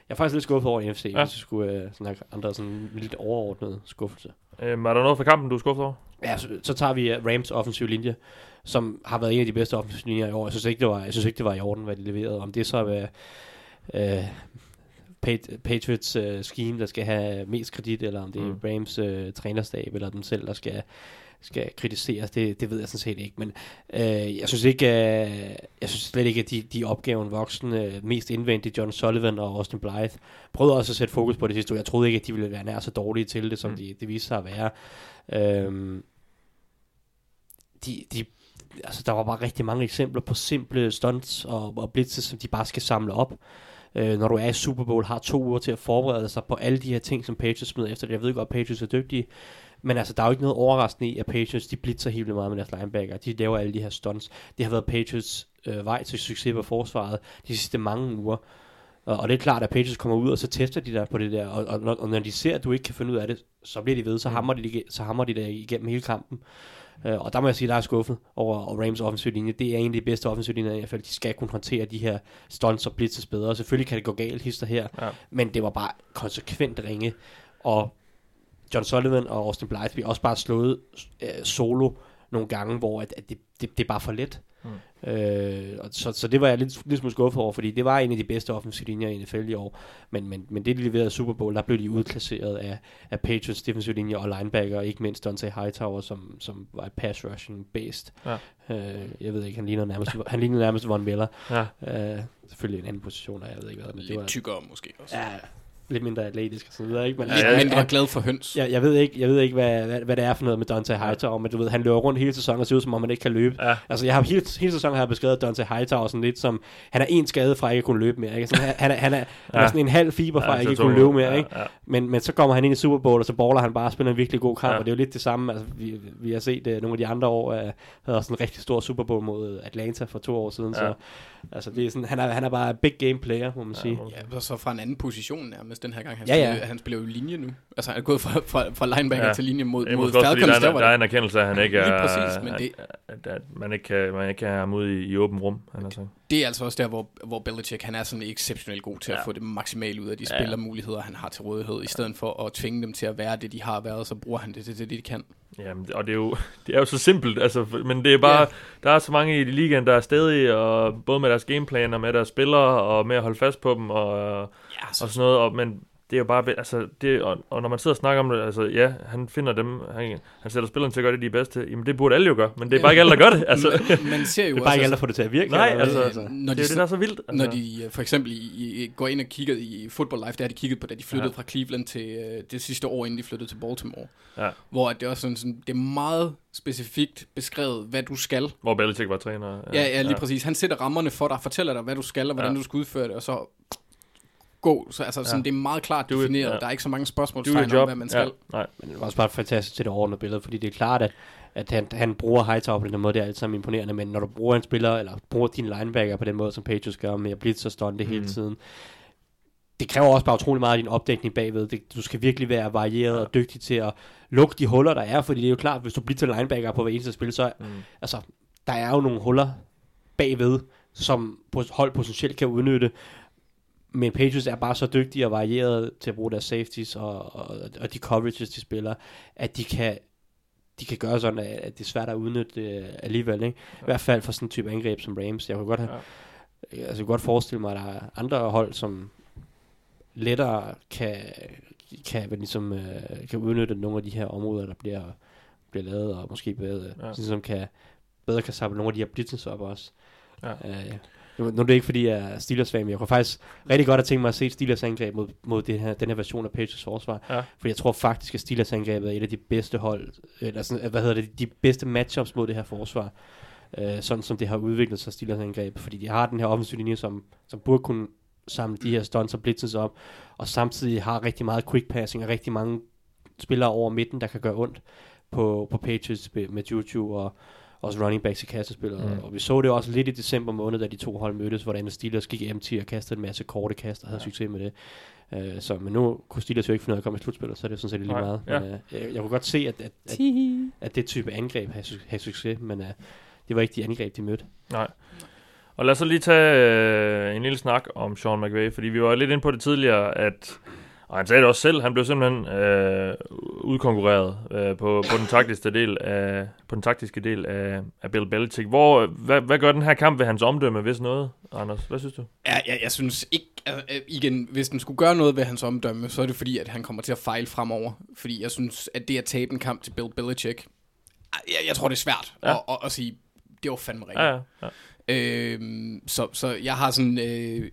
jeg er faktisk lidt skuffet over NFC, Ja. hvis jeg skulle øh, snakke andre sådan lidt overordnet skuffelse. Øhm, er der noget fra kampen, du er skuffet over? Ja, så, så tager vi uh, Rams offensive linje, som har været en af de bedste offensive linjer i år. Jeg synes ikke, det var, jeg synes ikke, det var i orden, hvad de leverede. Om det så er Pat- Patriots uh, scheme, der skal have mest kredit, eller om det er Mm. Rams uh, trænerstab, eller dem selv, der skal, skal kritiseres, det, det ved jeg sådan set ikke. Men uh, jeg synes ikke, uh, jeg synes slet ikke, at de, de opgaven voksne, uh, mest indvendigt, John Sullivan og Austin Blythe, prøvede også at sætte fokus på det sidste år. Jeg troede ikke, at de ville være nær så dårlige til det, som Mm. de, det viste sig at være. Øhm, de, de, altså, der var bare rigtig mange eksempler på simple stunts og, og blitzes, som de bare skal samle op. Øh, når du er i Super Bowl, har to uger til at forberede sig på alle de her ting, som Patriots smider efter det. Jeg ved godt, at Patriots er dygtige, men altså, der er jo ikke noget overraskende i, at Patriots de blitzer helt meget med deres linebacker. De laver alle de her stunts. Det har været Patriots øh, vej til succes på forsvaret de sidste mange uger. Og, og det er klart, at Patriots kommer ud, og så tester de der på det der. Og, og, når- og når de ser, at du ikke kan finde ud af det, så bliver de ved, så hammer de, så hammer de det igennem hele kampen. Uh, og der må jeg sige, der er skuffet over, over Rams offensiv linje. Det er en af de bedste offensiv linjer i hvert fald. De skal kunne håndtere de her stunts og blitzes bedre. Selvfølgelig kan det gå galt, hister her. Ja. Men det var bare konsekvent ringe. Og John Sullivan og Austin Blythe bliver også bare slået øh, solo nogle gange, hvor at, at det, det, det er bare for let. Mm. Øh, og så, så det var jeg lidt, lidt smule skuffet over, fordi det var en af de bedste offensive linjer i NFL i år. Men, men, men det, de leverede Super Bowl, der blev de udklasseret af, af Patriots defensive linje og linebacker, og ikke mindst Dante Hightower, som, som var et pass rushing based. Ja. Øh, jeg ved ikke, han ligner nærmest, han ligner nærmest Von Miller. Ja. Øh, selvfølgelig en anden position, og jeg ved ikke hvad, men det var Lidt tykkere måske også. ja, lidt mindre atletisk og sådan noget, ikke? Men, Lidt Ja, ja, mindre glad for høns. jeg, jeg ved ikke, jeg ved ikke hvad, hvad, hvad det er for noget med Dante Hightower, men du ved, han løber rundt hele sæsonen og ser ud som om, han ikke kan løbe. Ja. Altså, jeg har hele, hele sæsonen har jeg beskrevet Dante Hightower sådan lidt som, han er en skade fra ikke at kunne løbe mere, ikke? Sådan, han, han, er, han, er, han er Ja. sådan en halv fiber fra Ja, ikke at så kunne løbe mere, ja, ikke? ja. Men, men så kommer han ind i Super Bowl, og så baller han bare og spiller en virkelig god kamp, Ja. og det er jo lidt det samme, altså, vi, vi har set uh, nogle af de andre år, uh, havde også en rigtig stor Super Bowl mod Atlanta for to år siden, Ja. så altså, det er sådan, han er, han er bare big game player, må man sige. må- Ja, og så fra en anden position nærmest den her gang. Han, Ja, ja. spiller, han spiller jo linje nu. Altså han er gået fra, fra, fra linebacker Ja. ja. til linje mod, Det er mod også, Falcons. der, Der er, var der er det. en erkendelse af, at han ikke er... præcis, men det- At, at, man, ikke kan, man ikke kan have ham ud i, i åben rum, han sagt. det er altså også der, hvor, hvor Belichick han er sådan exceptionelt god til ja. Ja. at få det maksimale ud af de Ja, ja. spillermuligheder, han har til rådighed. I stedet for at tvinge dem til at være det, de har været, så bruger han det til det, de kan. Jamen, og det er jo, det er jo så simpelt, altså, men det er bare, Ja. der er så mange i ligaen, der er stadig, og både med deres gameplan og med deres spillere, og med at holde fast på dem, og, Ja, og sådan noget, og, men det er jo bare, altså, det, og, og når man sidder og snakker om det, altså, ja, han finder dem, han, han sætter spillerne til at gøre det, de er bedste, jamen det burde alle jo gøre, men det er bare ikke alle, der gør det, altså. man ser jo Det er også, bare ikke alle, altså, der får det til at virke. Nej, altså, altså, når det er de, det, der er så vildt. Altså. når de øh, for eksempel i, i, går ind og kigger i Football Life, der har de kigget på, da de flyttede Ja. ja. fra Cleveland til øh, det sidste år, inden de flyttede til Baltimore. Ja. Hvor det er også sådan, sådan, det er meget specifikt beskrevet, hvad du skal. Hvor Belichick var træner. Ja, ja, lige ja. præcis. Han sætter rammerne for dig, fortæller dig, hvad du skal, og hvordan Ja. ja. du skal udføre det, og så gå. Så altså, sådan, Ja. det er meget klart defineret. ja. Der er ikke så mange spørgsmålstegn om, hvad man skal. Ja, nej. Men det var også bare fantastisk til det overordnede billede, fordi det er klart, at, at han, han bruger Hightower på den måde, det er alt sammen imponerende, men når du bruger en spiller, eller bruger din linebacker på den måde, som Patriots gør, med at blitz og stunte mm. hele tiden, det kræver også bare utrolig meget af din opdækning bagved. Det, du skal virkelig være varieret ja. og dygtig til at lukke de huller, der er, fordi det er jo klart, hvis du blitzer linebacker på hver eneste spil, så Mm. altså, der er jo nogle huller bagved, som på- hold potentielt kan udnytte, men Patriots er bare så dygtige og varieret til at bruge deres safeties og, og, og de coverages, de spiller, at de kan, de kan gøre sådan, at, det er svært at udnytte øh, alligevel. Ikke? I hvert fald for sådan en type angreb som Rams. Jeg kunne godt, have, ja. altså, godt forestille mig, at der er andre hold, som lettere kan, kan, ligesom, øh, kan udnytte nogle af de her områder, der bliver, bliver lavet, og måske bedre, Ja. ja. ligesom kan, bedre kan samle nogle af de her blitzes op også. Ja. Øh, nu, nu er det ikke, fordi jeg er Steelers fan, men jeg kunne faktisk rigtig godt have tænkt mig at se Steelers angreb mod, mod det her, den her version af Patriots forsvar. Ja. Fordi jeg tror faktisk, at Steelers angrebet er et af de bedste hold, eller sådan, hvad hedder det, de bedste matchups mod det her forsvar. Øh, sådan som det har udviklet sig Steelers angreb. Fordi de har den her offensiv linje, som, som burde kunne samle de her stunts og blitzes op, og samtidig har rigtig meget quick passing og rigtig mange spillere over midten, der kan gøre ondt på, på Patriots med med Juju og, også running backs i kastespillet. Mm. Og vi så det også lidt i december måned, da de to hold mødtes, hvordan Steelers gik empty og kastede en masse korte kast og havde ja. succes med det. Uh, så, men nu kunne Steelers jo ikke finde ud af at komme i slutspillet, så er det sådan set lige Nej, meget. ja. Men, uh, jeg, jeg kunne godt se, at, at, at, at det type angreb havde, havde succes, men uh, det var ikke de angreb, de mødte. Nej. Og lad os så lige tage øh, en lille snak om Sean McVay, fordi vi var lidt inde på det tidligere, at og han sagde det også selv, han blev simpelthen øh, udkonkurreret øh, på, på, den taktiske del af, på den taktiske del af, af Bill Belichick. Hvor, hvad, hvad gør den her kamp ved hans omdømme, hvis noget, Anders? Hvad synes du? Ja, jeg, jeg synes ikke, altså, øh, igen, hvis den skulle gøre noget ved hans omdømme, så er det fordi, at han kommer til at fejle fremover. Fordi jeg synes, at det at tabe en kamp til Bill Belichick, jeg, jeg tror, det er svært ja. at, at, at sige, det var fandme rigtigt. Ja, ja. ja. Øhm, så, så jeg har sådan... Øh,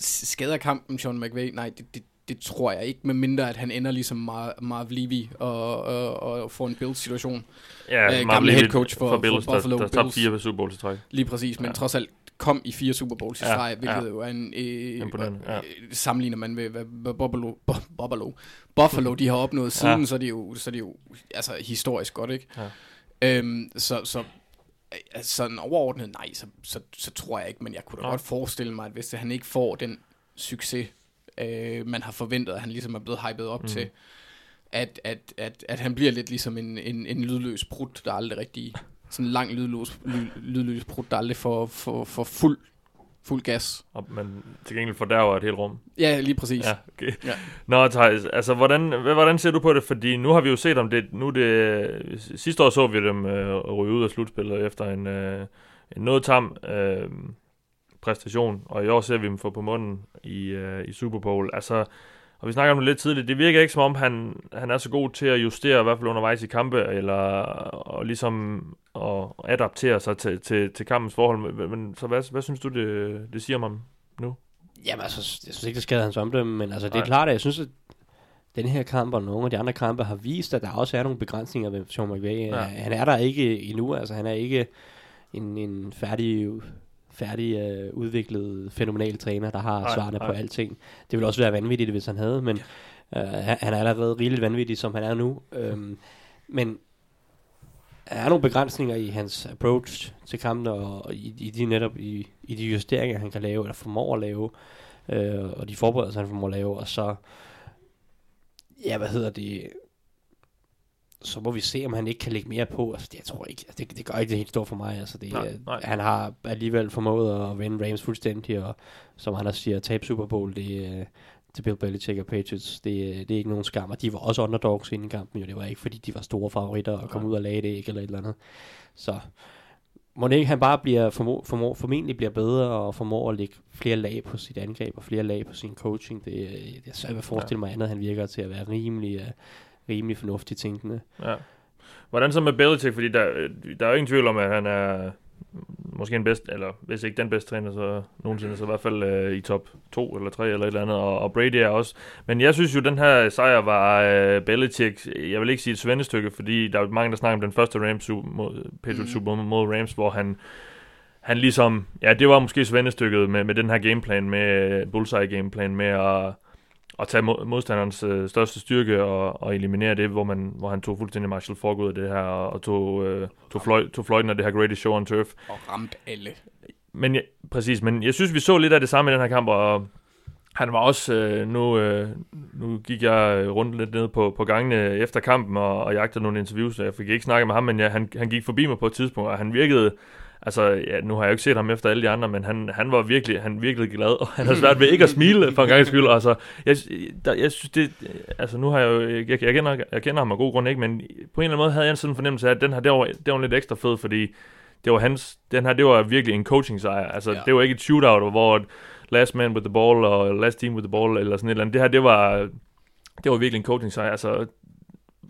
skader kampen Sean McVay? Nej, det, det, det tror jeg ikke, med mindre at han ender ligesom Mar- Marv Levy og, og, og får en Bills-situation. ja Øh, gamle Levy head coach for- for Bills, for Buffalo der, der Bills. fire Super Bowls i træk. Lige præcis, men Ja. ja. trods alt kom i fire Super Bowls i Ja, streg, hvilket ja. jo er en... Øh, Imponerende, ja. øh, sammenligner man med, hvad, hvad Buffalo, Bu- Buffalo, Buffalo de har opnået siden, Ja. ja. så, er det jo, så er det jo altså, historisk godt, ikke? Ja. Øhm, så, så sådan overordnet, nej, så, så, så tror jeg ikke, men jeg kunne da Nej. godt forestille mig, at hvis han ikke får den succes, øh, man har forventet, at han ligesom er blevet hypet op Mm. mm. til, at, at, at, at han bliver lidt ligesom en, en, en lydløs brud, der aldrig rigtig, sådan en lang lydløs, lyd, lydløs brud, der aldrig får, får, får fuld, fuld gas. Og, men til gengæld fordærver et helt rum. Ja, lige præcis. Ja, okay. Ja. Nå, Thijs, altså, hvordan, hvordan ser du på det? Fordi nu har vi jo set om det, nu det, sidste år så vi dem øh, ryge ud af slutspillet efter en, øh, en noget tam øh, præstation, og i år ser vi dem få på munden i, øh, i Super Bowl. Altså, og vi snakker om det lidt tidligt, det virker ikke som om, han, han er så god til at justere, i hvert fald undervejs i kampe, eller og ligesom at adaptere sig til, til, til kampens forhold. Men, men så hvad, hvad synes du, det, det siger om ham nu? Jamen altså, jeg synes ikke, det skader hans omdømme, men altså, det er Nej. klart, at jeg synes, at den her kamp og nogle af de andre kampe har vist, at der også er nogle begrænsninger ved Sean McVay. Ja. Han er der ikke endnu, altså han er ikke en, en færdig, færdig øh, udviklet, fænomenal træner, der har nej, svarene nej. på alting. Det ville også være vanvittigt, hvis han havde, men øh, han, er allerede rigeligt vanvittig, som han er nu. Øhm, men er nogle begrænsninger i hans approach til kampen, og, og i, i de netop i, i de justeringer, han kan lave, eller formår at lave, øh, og de forberedelser, han formår at lave, og så, ja, hvad hedder det, så må vi se, om han ikke kan lægge mere på. Altså, det, jeg tror ikke, altså, det, det gør ikke det helt stort for mig. Altså, det, Nej, nej, nej. nej. Han har alligevel formået at vinde Rams fuldstændig, og som han også siger, tabe Super Bowl, det, øh, til Bill Belichick og Patriots, det, det er ikke nogen skam. Og de var også underdogs inden kampen, jo. Det var ikke, fordi de var store favoritter og kom ud og lagde det ikke, eller et eller andet. Så må ikke, han bare bliver, formå, formå, formentlig bliver bedre og formår at lægge flere lag på sit angreb og flere lag på sin coaching. Det, øh, det er svært at forestille mig andet, han virker til at være rimelig, uh, rimelig fornuftig tænkende. Ja. Hvordan så med Belichick? Fordi der, der er jo ingen tvivl om, at han er måske en bedst, eller hvis ikke den bedste træner, så nogensinde, så i hvert fald øh, i top 2 eller 3 eller et eller andet, og, og Brady er også. Men jeg synes jo, den her sejr var øh, Belichick, jeg vil ikke sige et svendestykke, fordi der er mange, der snakker om den første Rams mod, Patriots Mm. Super mod Rams, hvor han han ligesom, ja, det var måske svendestykket med, med den her gameplan, med bullseye gameplan, med at, at tage mod, modstanderens øh, største styrke og, og eliminere det, hvor, man, hvor han tog fuldstændig Marshall Falk ud af det her, og, og tog, øh, tog, Floyd, tog Floyd af det her Greatest Show on Turf. Og ramt alle. Men jeg, præcis, men jeg synes, vi så lidt af det samme i den her kamp, og han var også, øh, nu, øh, nu gik jeg rundt lidt ned på, på gangene efter kampen og, og jagtede nogle interviews, så jeg fik ikke snakket med ham, men ja, han, han gik forbi mig på et tidspunkt, og han virkede, altså ja, nu har jeg jo ikke set ham efter alle de andre, men han, han var virkelig, han virkelig glad, og han har svært ved ikke at smile for en gang skyld, altså, jeg, der, jeg synes det, altså nu har jeg jo, jeg, jeg, kender, jeg kender ham af god grund ikke, men på en eller anden måde havde jeg en sådan fornemmelse af, at den her, det var, det var lidt ekstra fed, fordi det var hans, den her, det var virkelig en coaching sejr. Altså, ja. Det var ikke et shootout, hvor last man with the ball, og last team with the ball, eller sådan et eller andet. Det her, det var, det var virkelig en coaching sejr. Altså,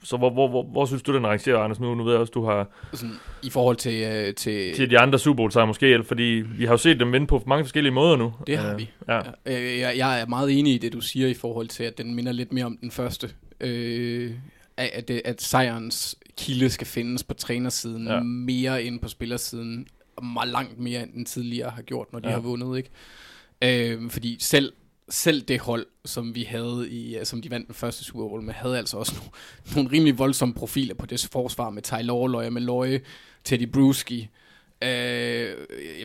så hvor, hvor, hvor, hvor synes du, den rangerer, Anders? Nu, nu ved jeg også, du har Sådan, I forhold til... Øh, til til de andre Super Bowl sejre måske, fordi vi har jo set dem vinde på mange forskellige måder nu. Det har Øh, vi. Ja. Øh, jeg, jeg er meget enig i det, du siger i forhold til, at den minder lidt mere om den første. Øh, at, at, at sejrens kilde skal findes på trænersiden Ja. mere end på spillersiden. Og meget langt mere end den tidligere har gjort, når de ja. har vundet. ikke? Øh, fordi selv selv det hold, som vi havde i, øh, som de vandt den første Super Bowl med, havde altså også nogle, nogle rimelig voldsomme profiler på det forsvar med Tyler Loyer, med Loye, Teddy Bruschi, Øh,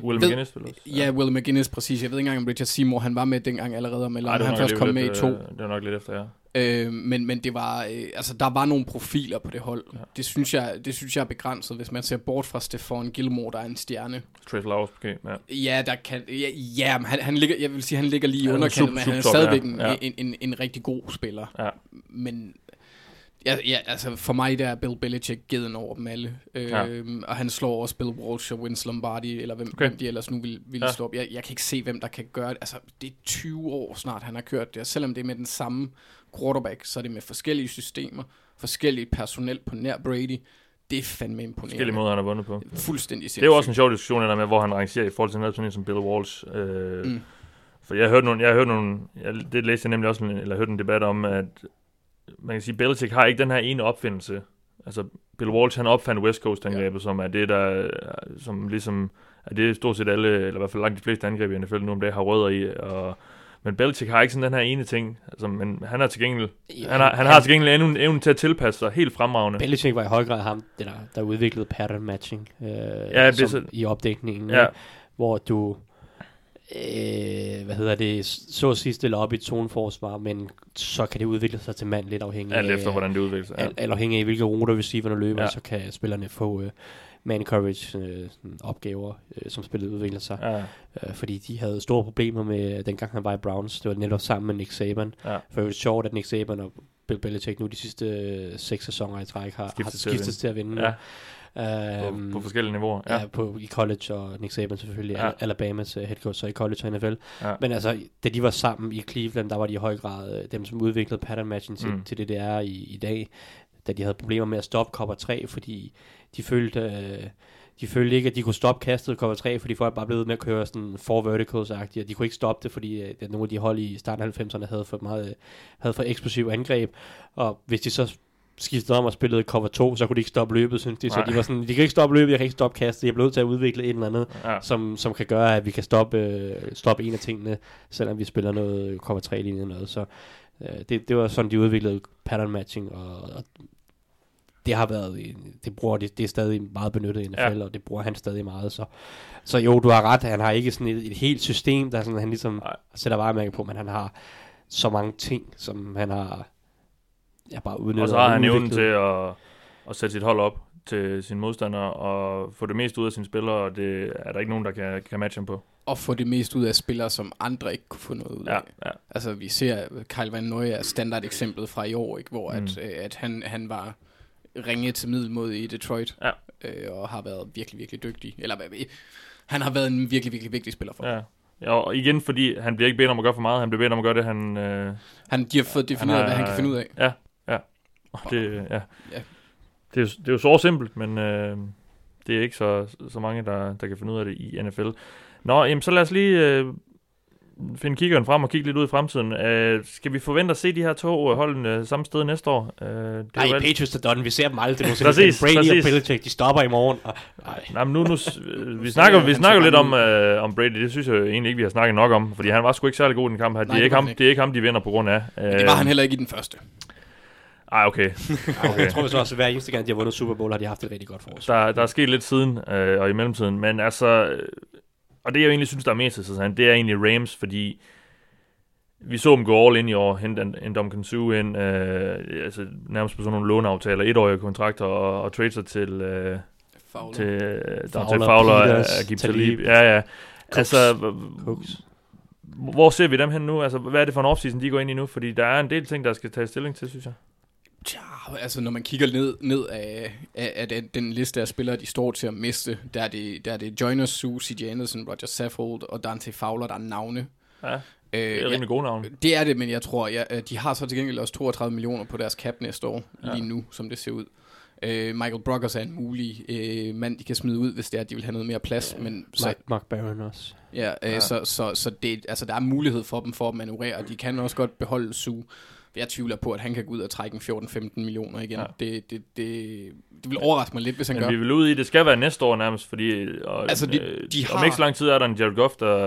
Will ved- McGinnis også. Ja, Will McGinnis, præcis. Jeg ved ikke engang, om Richard Seymour, han var med dengang allerede, det var han først kom med i lidt, to. øh, Det var nok lidt efter, ja. Øh, men, men det var, øh, altså der var nogle profiler på det hold. Ja. Det, synes jeg, det synes jeg er begrænset, hvis man ser bort fra Stefan Gilmore, der er en stjerne. Trace Lawrence måske, ja. Ja, der kan, ja, ja han, han ligger, jeg vil sige, han ligger lige i Ja, underkanten, sub- men han er stadigvæk ja. en, Ja. en, en, en rigtig god spiller. Ja. Men ja, ja, altså for mig der er Bill Belichick geden over dem alle. Ja. Øhm, og han slår også Bill Walsh og Vince Lombardi, eller hvem, Okay. hvem de ellers nu vil, vil Ja. ja. slå op. Jeg, jeg kan ikke se, hvem der kan gøre det. Altså, det er 20 år snart, han har kørt det. Og selvom det er med den samme quarterback, så er det med forskellige systemer, forskellige personel på nær Brady. Det er fandme imponerende. Forskellige måder, han har vundet på. Fuldstændig Det er jo også en sjov diskussion, der med, hvor han rangerer i forhold til sådan noget som Bill Walsh. Øh, Mm. For jeg har hørt nogle, jeg har hørt nogle, jeg, det læste jeg nemlig også, en- eller hørt en debat om, at man kan sige, Belichick har ikke den her ene opfindelse. Altså, Bill Walsh, han opfandt West Coast-angrebet, ja. som er det, der, som ligesom, er det stort set alle, eller i hvert fald langt de fleste angreb i NFL nu om det har rødder i, og men Belichick har ikke sådan den her ene ting, altså, men han er til gengæld, han har, han har til gengæld evnen, evnen til at tilpasse sig helt fremragende. Belichick var i høj grad ham, der, der udviklede pattern matching øh, Ja, som, så- i opdækningen, Ja. ja. hvor du øh, hvad hedder det, så at sige stille op i zoneforsvar, men så kan det udvikle sig til mand lidt afhængig Alt af, efter, hvordan det udvikler sig. Ja. alt, alt afhængig af, hvilke ruter receiverne løber, Ja. ja. så kan spillerne få øh, man coverage øh, sådan opgaver, øh, som spillet udvikler sig. Ja. Øh, fordi de havde store problemer med, dengang han var i Browns, det var netop sammen med Nick Saban. Ja. For det er sjovt, at Nick Saban og Bill Belichick nu de sidste øh, seks sæsoner i træk har Skiftet har til at skiftet vinde. til at vinde. Ja. Ja. På, på forskellige niveauer. Ja. Ja, på, i college og Nick Saban selvfølgelig, Ja. Alabamas uh, head coach, så i college og NFL. Ja. Men altså, da de var sammen i Cleveland, der var de i høj grad øh, dem, som udviklede pattern matching til, Mm. til det, det er i, i dag. Da de havde problemer med at stoppe cover 3, fordi de følte, øh, de følte ikke, at de kunne stoppe kastet cover 3, fordi folk bare blev ved med at køre sådan four verticals -agtigt, og de kunne ikke stoppe det, fordi øh, nogle af de hold i starten af 90'erne havde for meget, øh, havde for eksplosiv angreb, og hvis de så skiftede om og spillede cover 2, så kunne de ikke stoppe løbet, synes de. Så Nej. de var sådan, de kan ikke stoppe løbet, jeg kan ikke stoppe kastet, jeg bliver nødt til at udvikle et eller andet, Ja. som, som kan gøre, at vi kan stoppe, øh, stoppe en af tingene, selvom vi spiller noget cover 3 linje noget. Så øh, det, det var sådan, de udviklede pattern matching, og, og det har været, det bruger det, det er stadig meget benyttet i NFL, Ja. ja. og det bruger han stadig meget. Så, så jo, du har ret, han har ikke sådan et, et helt system, der sådan, han ligesom Nej. sætter varemærke på, men han har så mange ting, som han har ja, bare udnyttet. Og så har han evnen til at, at sætte sit hold op til sine modstandere og få det mest ud af sine spillere, og det er der ikke nogen, der kan, kan matche ham på. Og få det mest ud af spillere, som andre ikke kunne få noget ud Ja, af. ja. Altså, vi ser Kyle Van Noy er standard eksemplet fra i år, ikke? hvor Mm. mm. at, øh, at han, han var ringe til middelmod i Detroit, Ja. øh, og har været virkelig, virkelig dygtig. Eller han har været en virkelig, virkelig vigtig spiller for. Ja. Ja. Og igen, fordi han bliver ikke bedt om at gøre for meget, han bliver bedt om at gøre det, han... Øh, Han, de har fået defineret, hvad han kan finde ud af. Ja, ja. Og det, ja. Ja. Det, er, jo- det er jo så simpelt, men øh, det er ikke så, så mange, der, der kan finde ud af det i NFL. Nå, jamen, så lad os lige øh, finde kiggeren frem og kigge lidt ud i fremtiden. Øh, skal vi forvente at se de her to hold øh, samme sted næste år? Øh, det er jo Nej, alt- Patriots er done. Vi ser dem aldrig. Præcis, Præcis, Brady præcis. og Belichick, de stopper i morgen. Og, nej. Nej, men nu, nu øh, vi snakker, vi snakker lidt om, øh, om Brady. Det synes jeg egentlig ikke, vi har snakket nok om, fordi han var sgu ikke særlig god i den kamp her. Det, Nej, er det ikke var ham, ikke. det er ikke ham, de vinder på grund af. Øh, Det var han heller ikke i den første. Ej, okay. Okay. Jeg tror så også, at hver eneste gang, de har vundet Super Bowl, har de haft et rigtig godt forsvar. Der, der er sket lidt siden, øh, og i mellemtiden. Men altså, øh, og det jeg egentlig synes, der er mest interessant, det er egentlig Rams, fordi vi så dem gå all in i år, hente en, en Dom Sue ind, øh, altså nærmest på sådan nogle låneaftaler, etårige kontrakter, og, og trade sig til, øh, Fowler. til øh, Fowler, Fowler, og Peters, Agib Talib, Talib. Ja, ja. Altså, Cooks. hvor ser vi dem hen nu? Altså, hvad er det for en offseason, de går ind i nu? Fordi der er en del ting, der skal tage stilling til, synes jeg. Altså når man kigger ned, ned af, af, af den, den liste af spillere, de står til at miste, der er det, der er det Joyner Sue, CJ Anderson, Roger Saffold og Dante Fowler, der er navne. Ja, Øh, det er ja, rimelig gode navne. det er det, men jeg tror, ja, øh, de har så til gengæld også 32 millioner på deres cap næste år, Ja. ja. lige nu, som det ser ud. Øh, Michael Brockers er en mulig øh, mand, de kan smide ud, hvis det er, at de vil have noget mere plads. Men så, Mark, Mark Barron også. ja, øh, Ja. ja. så, så, så det, altså, der er mulighed for dem for at manøvrere, og de kan også godt beholde Sue, Jeg tvivler på, at han kan gå ud og trække en 14-15 millioner igen. Ja. Det, det, det, det vil overraske mig lidt, hvis han Men gør. vi vil ud i, det skal være næste år nærmest, fordi og, Altså, de- øh, de om har- ikke så lang tid er der en Jared Goff, der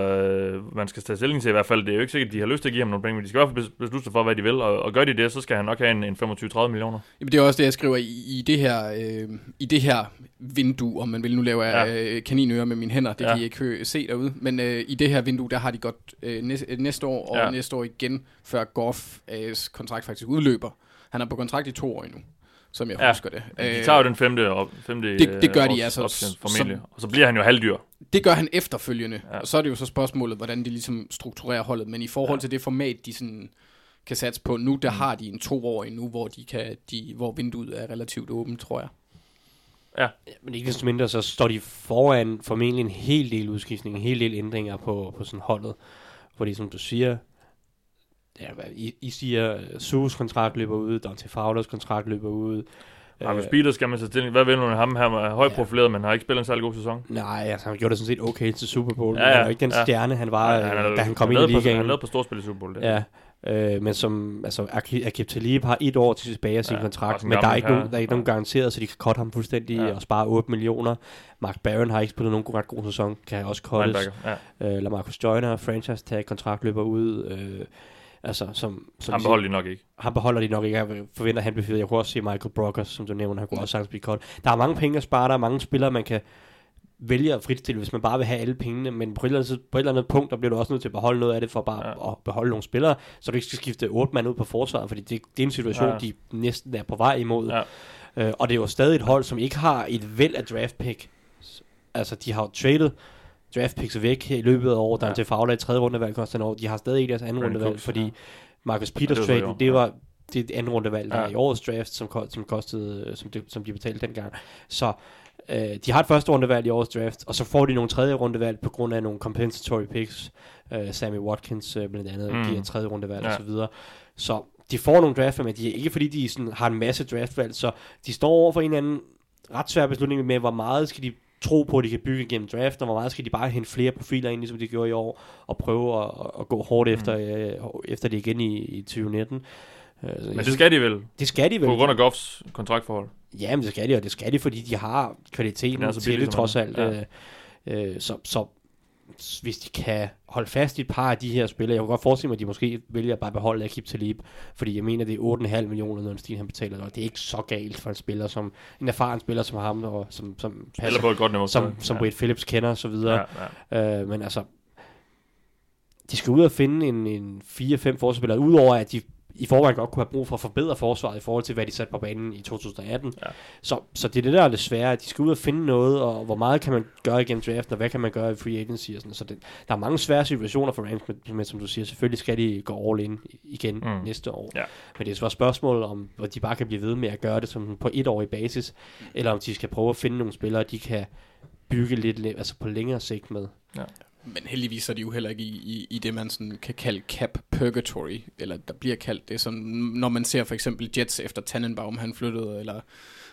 øh, man skal tage stilling til i hvert fald. Det er jo ikke sikkert, at de har lyst til at give ham nogle penge, men de skal i hvert fald bes- beslutte sig for, hvad de vil, og, og gør de det, så skal han nok have en, en 25-30 millioner. Jamen, det er også det, jeg skriver i, i, det her, øh, i det her vindue, om man vil. Nu laver jeg Ja. øh, kaninører med mine hænder, det Ja. kan I ikke se derude. Men øh, i det her vindue, der har de godt øh, næste, næste år, og Ja. ja. næste år igen, før Goff øh, kontrakt faktisk udløber. Han er på kontrakt i to år endnu, som jeg Ja. ja. husker det. De tager jo den femte, og, femte det- det gør de altså, option, som- formentlig. Og så bliver han jo halvdyr. Det gør han efterfølgende, Ja. ja. og så er det jo så spørgsmålet, hvordan de ligesom strukturerer holdet. Men i forhold Ja. ja. til det format, de sådan kan satse på nu, der har de en toårig nu, hvor, de kan, de, hvor vinduet er relativt åbent, tror jeg. Ja, men ikke desto mindre, så står de foran formentlig en hel del udskiftning, en hel del ændringer på, på sådan holdet. Fordi som du siger, ja, I, I siger, Sus kontrakt løber ud, Dante Fowlers kontrakt løber ud. Marcus Øh, Peters skal man tage stilling. Hvad vil med ham? Han er højt profileret, men har ikke spillet en særlig god sæson. Nej, altså han gjorde det sådan set okay til Super Bowl. Ja, Ja, ja, ja, han var ikke den ja. stjerne, han var, Nej, øh, da han kom han ind i lavede på- ligaen. Han lavede på storspil i Super Bowl. Det. Ja, øh, men som, altså, Akib, Talib har et år til tilbage af sin Ja, ja, kontrakt, men der er ikke, herre. nogen, der er ikke Ja. nogen garanteret, så de kan cutte ham fuldstændig Ja. ja. og spare 8 millioner. Mark Barron har ikke spillet nogen ret god sæson, kan også cuttes. Ja. Øh, Lamarcus Joyner, franchise tag, kontrakt løber ud. Øh, altså, som, som Han de- beholder de nok ikke. han beholder de nok ikke. Jeg forventer, at han bliver fyret. Jeg kunne også se Michael Brockers, som du nævner. Han kunne også sagtens blive cut. Der er mange penge at spare. Der er mange spillere, man kan vælge at fritstille, hvis man bare vil have alle pengene. Men på et eller andet, på et eller andet punkt, der bliver du også nødt til at beholde noget af det, for bare Ja. ja. at beholde nogle spillere, så du ikke skal skifte otte mand ud på forsvaret, fordi det, det er en situation, Ja. ja. de næsten er på vej imod. Ja. Øh, og det er jo stadig et hold, som ikke har et væld af draft pick. Altså, de har jo traded draft picks væk i løbet af året. Der Ja. er til Fagler i tredje rundevalg år. De har stadig ikke deres anden rundevalg, fordi ja. Marcus Peters i trade, det ja. var det et andet rundevalg, der Ja. ja. i årets draft, som, som kostede, som, det, som de betalte dengang. Så øh, de har et første rundevalg i årets draft, og så får de nogle tredje rundevalg på grund af nogle compensatory picks. Øh, Sammy Watkins øh, blandt andet Mm. giver et tredje rundevalg Ja. og så videre. Så de får nogle draftvalg, men de er ikke fordi, de sådan, har en masse draftvalg, så de står over for en anden ret svær beslutning med, hvor meget skal de tro på, at de kan bygge gennem draft, og hvor meget skal de bare hente flere profiler ind, ligesom de gjorde i år, og prøve at, at gå hårdt efter, øh, efter det igen i, i 2019. Øh, så jeg Men det skal de vel, det skal de vel. på grund af Goffs kontraktforhold. Ja, men det skal de, og det skal de, fordi de har kvaliteten Den er så til det som trods alt. er. Øh, øh, så, så hvis de kan holde fast i et par af de her spillere, jeg kunne godt forestille mig, at de måske vælger at bare beholde Akib Talib, fordi jeg mener, det er 8,5 millioner, når Stil han betaler, og det er ikke så galt for en spiller, som en erfaren spiller som ham, og som, som passer, på et godt niveau. som, som ja. Wade Phillips kender og så videre. Ja, ja. Øh, men altså, de skal ud og finde en, en 4-5 forsvarsspillere, udover at de i forvejen godt kunne have brug for at forbedre forsvaret i forhold til, hvad de satte på banen i 2018. Ja. Så, så det er det, der er det svære. De skal ud og finde noget, og hvor meget kan man gøre igennem draft, og hvad kan man gøre i free agency og sådan. Så det, der er mange svære situationer for Rams, men, men som du siger, selvfølgelig skal de gå all in igen Mm. næste år. Ja. Men det er så et spørgsmål om, hvor de bare kan blive ved med at gøre det som på et årig basis, eller om de skal prøve at finde nogle spillere, de kan bygge lidt, altså på længere sigt med. Men heldigvis er de jo heller ikke i, i, i det, man sådan kan kalde cap purgatory, eller der bliver kaldt det, som når man ser for eksempel Jets efter Tannenbaum, han flyttede, eller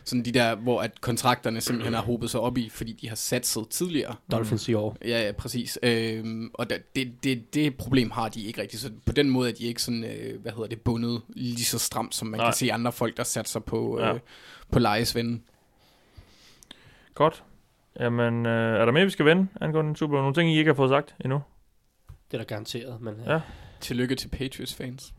sådan de der, hvor at kontrakterne simpelthen har hobet sig op i, fordi de har satset tidligere. Dolphins i år. Ja, ja præcis. Øhm, og der, det, det, det problem har de ikke rigtigt. Så på den måde er de ikke sådan, øh, hvad hedder det, bundet lige så stramt, som man Nej. Kan se andre folk, der satser på, Ja. øh, på lejesvenden. Godt. Jamen, øh, er der mere, vi skal vende angående Super Bowl? Nogle ting, I ikke har fået sagt endnu? Det er da garanteret, men Ja. ja. Tillykke til Patriots-fans.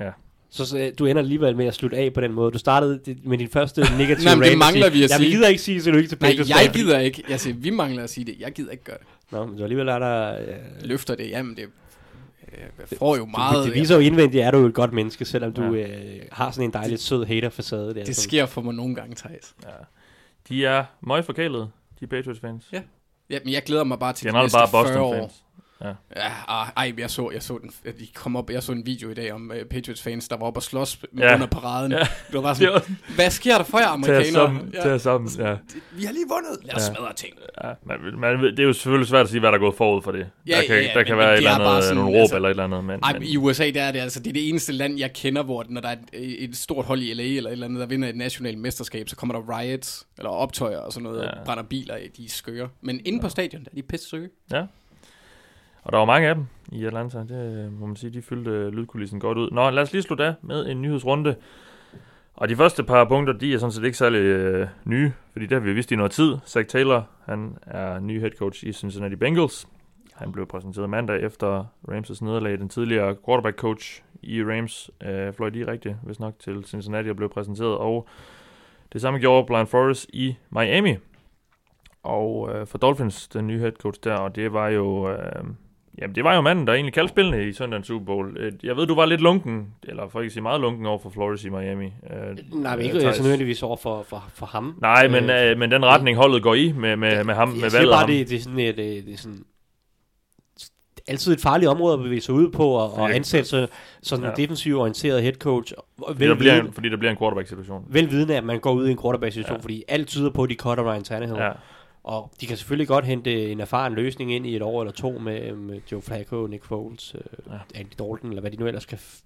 Ja. Så, så du ender alligevel med at slutte af på den måde. Du startede med din første negative Nej, men det mangler sige, vi at jeg sige." gider ikke sige tillykke til Nej, Patriots. jeg fans." gider ikke. Jeg siger, vi mangler at sige det. Jeg gider ikke gøre det. Nå, men du alligevel er der... Øh, Løfter det, jamen det... øh, Jeg får jo meget... det, det viser jo indvendigt, at du er et godt menneske, selvom du Ja. øh, har sådan en dejligt sød hater-facade. Der, Det som- sker for mig nogle gange, Thijs. ja. De er meget forkælede, de Patriots-fans. Ja. Ja, men jeg glæder mig bare til de Generelt næste bare 40 år. Boston-fans. Ja, ah, ej, jeg så, jeg så den, de kom op, jeg så en video i dag om uh, Patriots fans, der var oppe og slås Ja. ja. under paraden. Ja. Ja. Det var bare Det er sådan, hvad sker der for jer Tag amerikanere? sammen, Ja. tag sammen, ja. Vi har lige vundet. Lad os Ja. ja. smadre ting. ja man, man, det er jo selvfølgelig svært at sige, hvad der er gået forud for det. Ja, der kan, ja, ja, der kan men- være men et det eller er andet, bare sådan, nogle råb altså- eller et eller andet. Men, Ej, men, i USA, der er det altså, det er det eneste land, jeg kender, hvor når der er et, et stort hold i LA eller et eller andet, der vinder et nationalt mesterskab, så kommer der riots, eller optøjer og sådan noget, Ja. ja. og brænder biler af, de er skøre. Men inde på stadion, der er de pisse søge. Ja. Og der var mange af dem i Atlanta. Det øh, må man sige, de fyldte øh, lydkulissen godt ud. Nå, lad os lige slutte af med en nyhedsrunde. Og de første par punkter, de er sådan set ikke særlig øh, nye, fordi det har vi vist i noget tid. Zach Taylor, han er ny head coach i Cincinnati Bengals. Han blev præsenteret mandag efter Rams' nederlag. Den tidligere quarterback coach i Rams øh, fløj direkte, hvis nok, til Cincinnati og blev præsenteret. Og det samme gjorde Brian Flores i Miami. Og øh, for Dolphins, den nye head coach der, og det var jo... Øh, Jamen, det var jo manden, der egentlig kaldte spillene i søndagens Super Bowl. Øh, Jeg ved, du var lidt lunken, eller for ikke at sige meget lunken over for Flores i Miami. Øh, Nej, men øh, ikke Theis. så nødvendigvis over for, for, for ham. Nej, men, øh, men den retning holdet går i med, med, med ham, med jeg valget bare, ham. det, det er sådan et, det, det er sådan altid et farligt område at bevæge sig ud på og, og ansætte sig sådan en Ja. defensiv orienteret head coach. Fordi der, bliver en, fordi der bliver en quarterback-situation. Velvidende, at man går ud i en quarterback-situation, Ja. fordi alt tyder på, at de cutter Ryan Tannehill. Ja. Og de kan selvfølgelig godt hente en erfaren løsning ind i et år eller to med, med Joe Flacco, Nick Foles, øh, Ja. Andy Dalton, eller hvad de nu ellers kan f-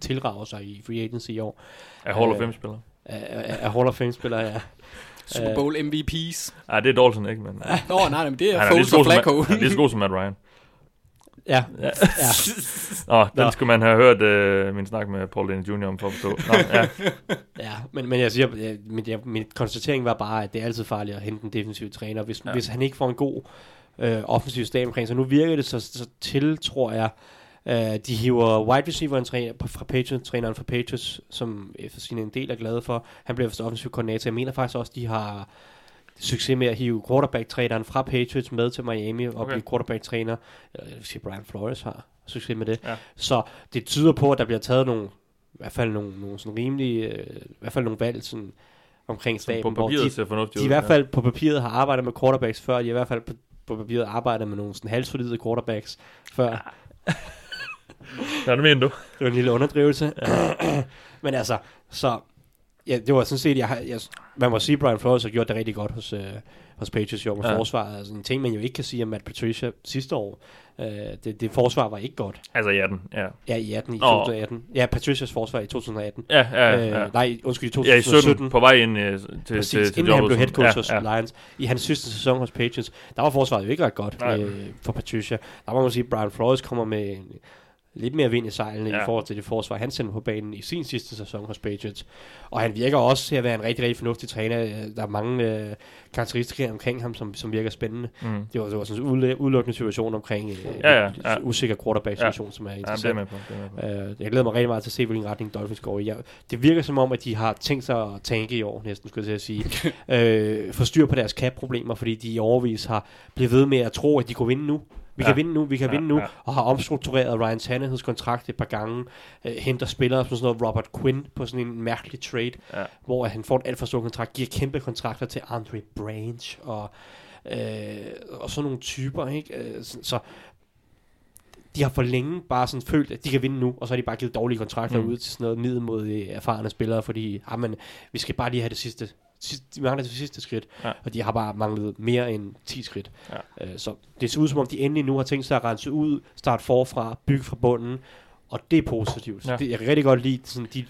tilrage sig i free agency i år. er Hall of Øh, Fame-spiller. Af Hall of Fame-spillere, ja. Super. Bowl MVPs. Nej, det er Dalton ikke, men... Nå, nej, nej, men det er er Foles så god og som, Flacco. Han er lige så god som Matt Ryan. Ja, Ja. ja. Nå, den Nå. skulle man have hørt øh, min snak med Paul Dane Jr. om for at forstå. Nå, ja. Ja, men, men jeg siger, ja, min, jeg, min konstatering var bare, at det er altid farligt at hente en defensiv træner. Hvis, ja. hvis han ikke får en god øh, offensiv stab omkring, så nu virker det så, så til, tror jeg, øh, de hiver wide receiveren træner, fra Patriots, træneren fra Patriots, som efter sin en del er glade for. Han bliver vist offensiv koordinator. Jeg mener faktisk også, de har succes med at hive quarterback-træneren fra Patriots med til Miami og Okay. blive quarterback-træner. Eller jeg vil sige, Brian Flores har succes med det. Ja. Så det tyder på, at der bliver taget nogle, i hvert fald nogle, nogle sådan rimelige, øh, i hvert fald nogle valg sådan, omkring Som staben, på hvor papiret de, ser fornuftigt de i ud. hvert fald på papiret har arbejdet med quarterbacks før, de i hvert fald på, på papiret arbejdet med nogle sådan halvsolide quarterbacks før. Ja, det mener du. Det var en lille underdrivelse. Men altså, så ja, det var sådan set, jeg, jeg, man må sige, Brian Flores har gjort det rigtig godt hos, øh, hos Patriots jo med Ja. forsvaret. Altså en ting, man jo ikke kan sige om Matt Patricia sidste år. Øh, det, det forsvar var ikke godt. Altså, ja, den. Ja, Ja, i 18, i Åh. 2018. Ja, Patricias forsvar i 2018. ja, ja. ja. Øh, nej, undskyld, i ja i 17, 2017. på vej ind øh, til, Præcis, til, til inden han blev head coach ja, hos ja. Lions. I hans sidste sæson hos Patriots, der var forsvaret jo ikke ret godt Nej. øh, for Patricia. Der må man sige, Brian Flores kommer med en, lidt mere vind i sejlene Ja. ja. i forhold til det forsvar, han sendte på banen i sin sidste sæson hos Patriots. Og han virker også til at være en rigtig, rigtig fornuftig træner. Der er mange øh, karakteristika omkring ham, som, som virker spændende. Mm. Det var, det var sådan en udle- udelukkende situation omkring øh, Ja, ja, en ja. usikker quarterback-situation, som er Ja, det er interessant. med på. Det er med på. Øh, jeg glæder mig rigtig meget til at se, hvilken retning Dolphins går i. Jeg, det virker som om, at de har tænkt sig at tænke i år, næsten skulle jeg sige. øh, få styr på deres cap-problemer, fordi de i overvis har blevet ved med at tro, at de kunne vinde nu. Vi Ja. kan vinde nu, vi kan Ja, vinde nu, ja. og har omstruktureret Ryan Tannehills kontrakt et par gange, øh, henter spillere som sådan noget Robert Quinn på sådan en mærkelig trade, Ja. hvor han får et alt for stor kontrakt, giver kæmpe kontrakter til Andre Branch og, øh, og sådan nogle typer, ikke? Øh, så, så de har for længe bare sådan følt, at de kan vinde nu, og så har de bare givet dårlige kontrakter Mm. mm. ud til sådan noget middelmodige erfarne spillere, fordi ah, men, vi skal bare lige have det sidste, sidste de mangler det sidste skridt, Ja. og de har bare manglet mere end 10 skridt. Ja. Øh, så det ser ud som om, de endelig nu har tænkt sig at rense ud, starte forfra, bygge fra bunden, og det er positivt. Ja. Ja. Det, jeg kan rigtig godt lide sådan, de,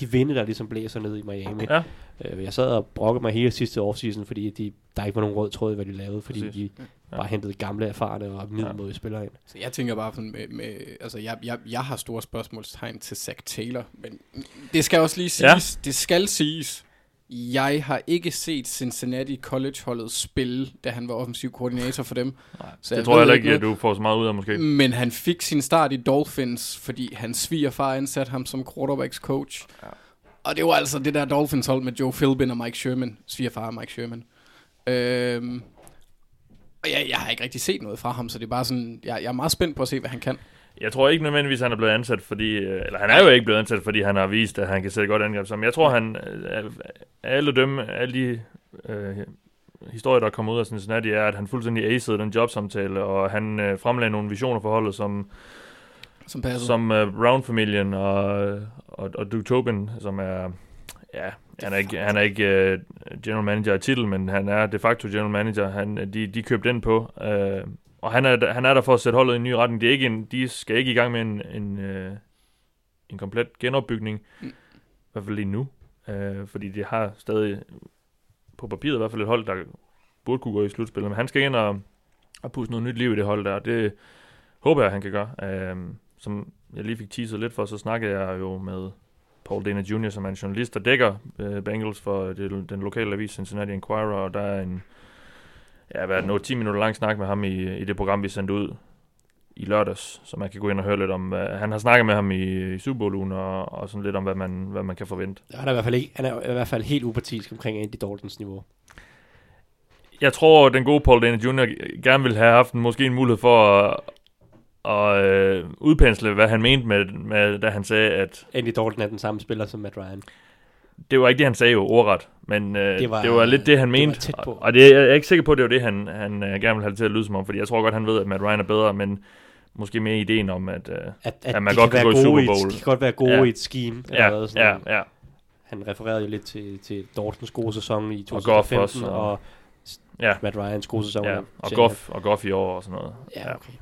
de vinde, der ligesom blæser ned i Miami. Ja. Øh, jeg sad og brokkede mig hele sidste offseason, fordi de, der ikke var nogen rød tråd i, hvad de lavede, fordi Præcis. de bare hentede gamle, erfarne og middelmådige spillere ind. Så jeg tænker bare sådan med, med altså jeg, jeg, jeg har store spørgsmålstegn til Zach Taylor, men det skal også lige Ja. siges, det skal siges, jeg har ikke set Cincinnati College-holdet spille, da han var offensiv koordinator for dem. Nej, Så det jeg tror jeg heller ikke at du får så meget ud af, måske. Men han fik sin start i Dolphins, fordi hans svigerfar ansatte ham som quarterbacks coach. Ja. Og det var altså det der Dolphins hold med Joe Philbin og Mike Sherman. Svigerfar og Mike Sherman. Øhm, og jeg, jeg har ikke rigtig set noget fra ham, så det er bare sådan, jeg, jeg er meget spændt på at se, hvad han kan. Jeg tror ikke nødvendigvis, at han er blevet ansat, fordi... øh, Eller han er jo ikke blevet ansat, fordi han har vist, at han kan sætte godt angreb sammen. Jeg tror, han... øh, Alle dem, alle de øh, historier, der er kommet ud af Cincinnati, er, at han fuldstændig acede den jobsamtale, og han øh, fremlagde nogle visioner for holdet, som, Som passer. som øh, Brown-familien og, og, og Duke Tobin, som er... Ja, han er ikke, han er ikke uh, general manager i titel, men han er de facto general manager. Han, øh, de, de købte den på. uh, og han er, han er der for at sætte holdet i en ny retning. Det er ikke en, de skal ikke i gang med en, en, uh, en komplet genopbygning. Mm. I hvert fald lige nu. uh, fordi de har stadig på papiret i hvert fald et hold, der burde kunne gå i slutspillet. Men han skal ind og, og puste noget nyt liv i det hold der. Det håber jeg, han kan gøre. Uh, som jeg lige fik teaset lidt for, så snakkede jeg jo med Paul Dana Jr., som er en journalist, der dækker øh, Bengals for det, den lokale avis Cincinnati Enquirer, og der er en, ja, hvad er det, noget 10 minutter lang snak med ham i, i det program, vi sendte ud i lørdags, så man kan gå ind og høre lidt om, hvad, han har snakket med ham i, i Super Bowl og, og sådan lidt om, hvad man, hvad man kan forvente. Han er, i hvert fald ikke, han er i hvert fald helt upartisk omkring Andy Daltons niveau. Jeg tror, den gode Paul Dana Jr. gerne ville have haft en, måske en mulighed for at, at øh, udpensle, hvad han mente med, med, da han sagde, at Andy Dalton er den samme spiller som Matt Ryan. det var ikke det, han sagde jo ordret, men øh, det, Det var, det var lidt det, han det mente. på. Og, og det, jeg er ikke sikker på, at det var det, han, han øh, gerne ville have det til at lyde som om, fordi jeg tror godt, han ved, at Matt Ryan er bedre, men måske mere ideen om, at... Øh, At, at Ja, man godt kan kan være gå i Super et- Bowl. De kan godt være gode Ja. i et scheme. eller ja, hvad, sådan, ja, ja. Han refererede jo lidt til, til Dortens gode sæson i Goff 2015, også, og, og- og Ja. Matt Ryans gode sæson. ja. Og. Goff, og Goff i år og sådan noget. Ja, okay.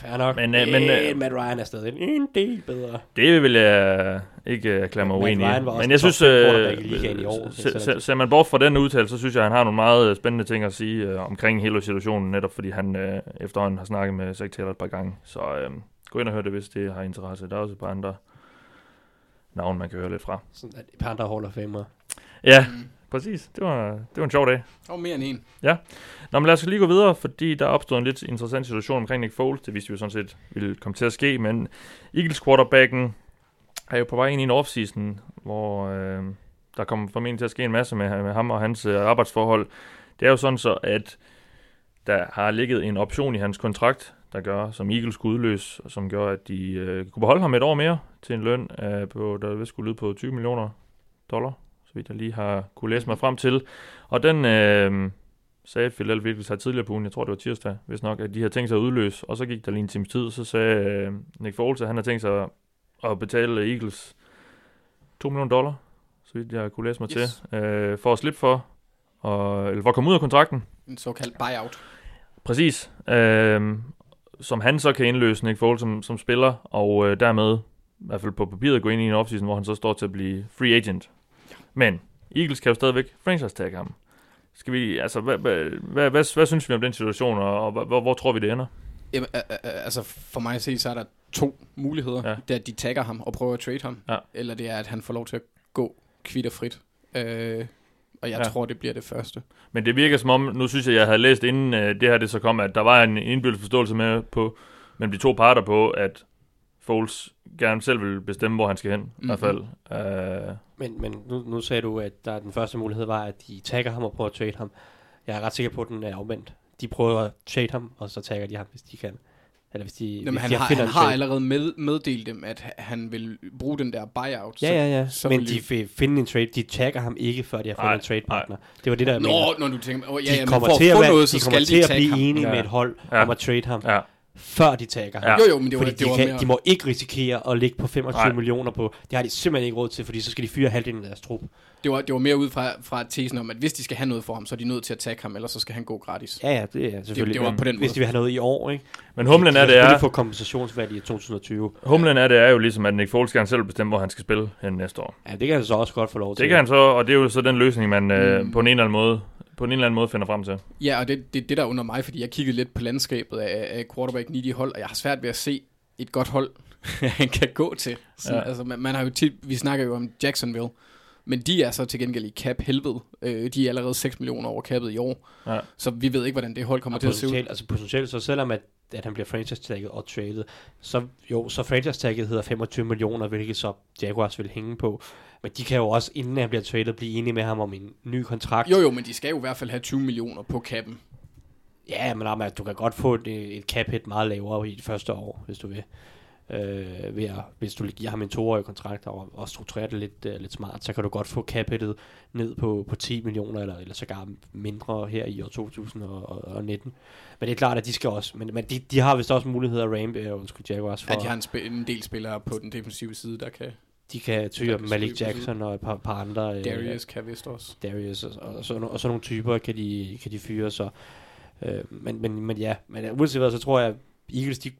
Fair nok. Men, Men, øh, men, men øh, Matt Ryan er stadig en del bedre. Det vil jeg ikke øh, erklære mig Matt uenig i. Men jeg synes, øh, i år, se- ser man bort fra den udtalelse, så synes jeg, at han har nogle meget øh, spændende ting at sige øh, omkring hele situationen, netop fordi han øh, efterhånden har snakket med Zach Taylor et par gange. Så øh, gå ind og hør det, hvis det har interesse. Der er også et par andre navne, man kan høre lidt fra. Sådan et par andre Hall of Famer. Ja, Mm. Præcis. Det var, det var en sjov dag. Og mere end en. Nå, men lad os lige gå videre, fordi der opstod en lidt interessant situation omkring Nick Foles. Det vidste vi jo sådan set ville komme til at ske, men Eagles quarterbacken er jo på vej ind i en offseason, hvor øh, der kommer formentlig til at ske en masse med, med ham og hans øh, arbejdsforhold. Det er jo sådan så, at der har ligget en option i hans kontrakt, der gør, som Eagles skulle udløse, og som gør, at de øh, kunne beholde ham et år mere til en løn, øh, på, der vil skulle lyde på 20 millioner dollar, vidt jeg lige har kunne læse mig frem til. Og den øh, sagde Philadelphia Eagles her tidligere på ugen, jeg tror det var tirsdag, hvis nok, at de havde tænkt sig at udløse, og så gik der lige en times tid, så sagde øh, Nick Foles, at han har tænkt sig at betale Eagles 2 millioner dollar, så vidt jeg kunne læse mig Yes. til, øh, for at slippe for, og, eller for at komme ud af kontrakten. En såkaldt buyout. Præcis. Øh, som han så kan indløse Nick Foles som, som spiller, og øh, dermed, i hvert fald på papiret, gå ind i en offseason, hvor han så står til at blive free agent. Men Eagles kan jo stadigvæk franchise tag ham. Skal vi, altså, hvad, hvad, hvad, hvad, hvad synes vi om den situation, og, og hvor, hvor tror vi, det ender? Jamen, altså for mig at se, så er der to muligheder. Ja. Det er, at de tagger ham og prøver at trade ham. Ja. Eller det er, at han får lov til at gå kvitterfrit. Øh, og jeg ja. tror, det bliver det første. Men det virker som om, nu synes jeg, jeg havde læst inden øh, det her det så kom, at der var en indbyrdes forståelse med på, mellem de to parter på, at Foles gerne selv vil bestemme, hvor han skal hen, mm-hmm. i hvert fald. Uh, Men, men nu, nu sagde du, at der den første mulighed var, at de tagger ham og prøver at trade ham. Jeg er ret sikker på, at den er omvendt. De prøver at trade ham, og så tagger de ham, hvis de kan. Eller hvis de, Jamen, hvis han, de har, finder han har allerede med, meddelt dem, at han vil bruge den der buyout. Ja, ja, ja. så Så men de vil finde en trade. De tagger ham ikke, før de har fundet en trade partner. Det var det, der jeg Nå, mener. når du tænker, oh, ja, De ja, men kommer til at være, noget, de kommer skal til de at blive ham. enige Ja. med et hold Ja. om at trade ham, ja, før de tagger ham. Ja. Jo, jo, men det var, Fordi det de, var kan, mere... de må ikke risikere at ligge på 25 Nej. millioner på. Det har de simpelthen ikke råd til, fordi så skal de fyre halvdelen af deres trup. Det var, det var mere ud fra, fra tesen om, at hvis de skal have noget for ham, så er de nødt til at tagge ham, ellers så skal han gå gratis. Ja, ja, det er selvfølgelig. det var Men på den Hvis måde. de vil have noget i år, ikke? men humlen de er, kan det er, få kompensationsværdi i 2020. humlen er, det er jo ligesom, at Nick Foles gerne selv bestemme, hvor han skal spille hen næste år. Ja, det kan han så også godt få lov til. Det kan han så, og det er jo så den løsning, man øh, Mm. på en eller anden måde på en eller anden måde finder frem til. Ja, og det, det, det der under mig, fordi jeg kiggede lidt på landskabet af, af quarterback needy hold, og jeg har svært ved at se et godt hold, han kan gå til. Sådan, Ja. altså, man, man har jo tit, vi snakker jo om Jacksonville, men de er så til gengæld i cap helvede. Øh, de er allerede 6 millioner over cappet i år, Ja. så vi ved ikke, hvordan det hold kommer og til at se ud. potentielt, altså potentielt, så selvom at, at han bliver franchise-tagget og traded, så jo, så franchise-tagget hedder 25 millioner, hvilket så Jaguars vil hænge på. Men de kan jo også, inden han bliver traded, blive enige med ham om en ny kontrakt. Jo jo, men de skal jo i hvert fald have 20 millioner på kappen. Ja, men Ahmad, du kan godt få et, et cap hit meget lavere i det første år, hvis du vil. Øh, ved at, hvis du giver ham en toårig kontrakt og, og strukturerer det lidt, uh, lidt smart, så kan du godt få cap ned på, på 10 millioner, eller, eller sågar mindre her i år 2019. Men det er klart, at de skal også, men, men de, de har vist også mulighed at ramp, uh, undskyld Jaguars, for, At de har en, sp- en del spillere på den defensive side, der kan... de kan tyre Malik Jackson og et par, par andre. øh, Darius kan vist også. Darius og, og, og, sådan, og sådan nogle typer kan de, kan de fyre, så øh, men, men, men ja, men øh, uanset hvad, så tror jeg, Eagles, de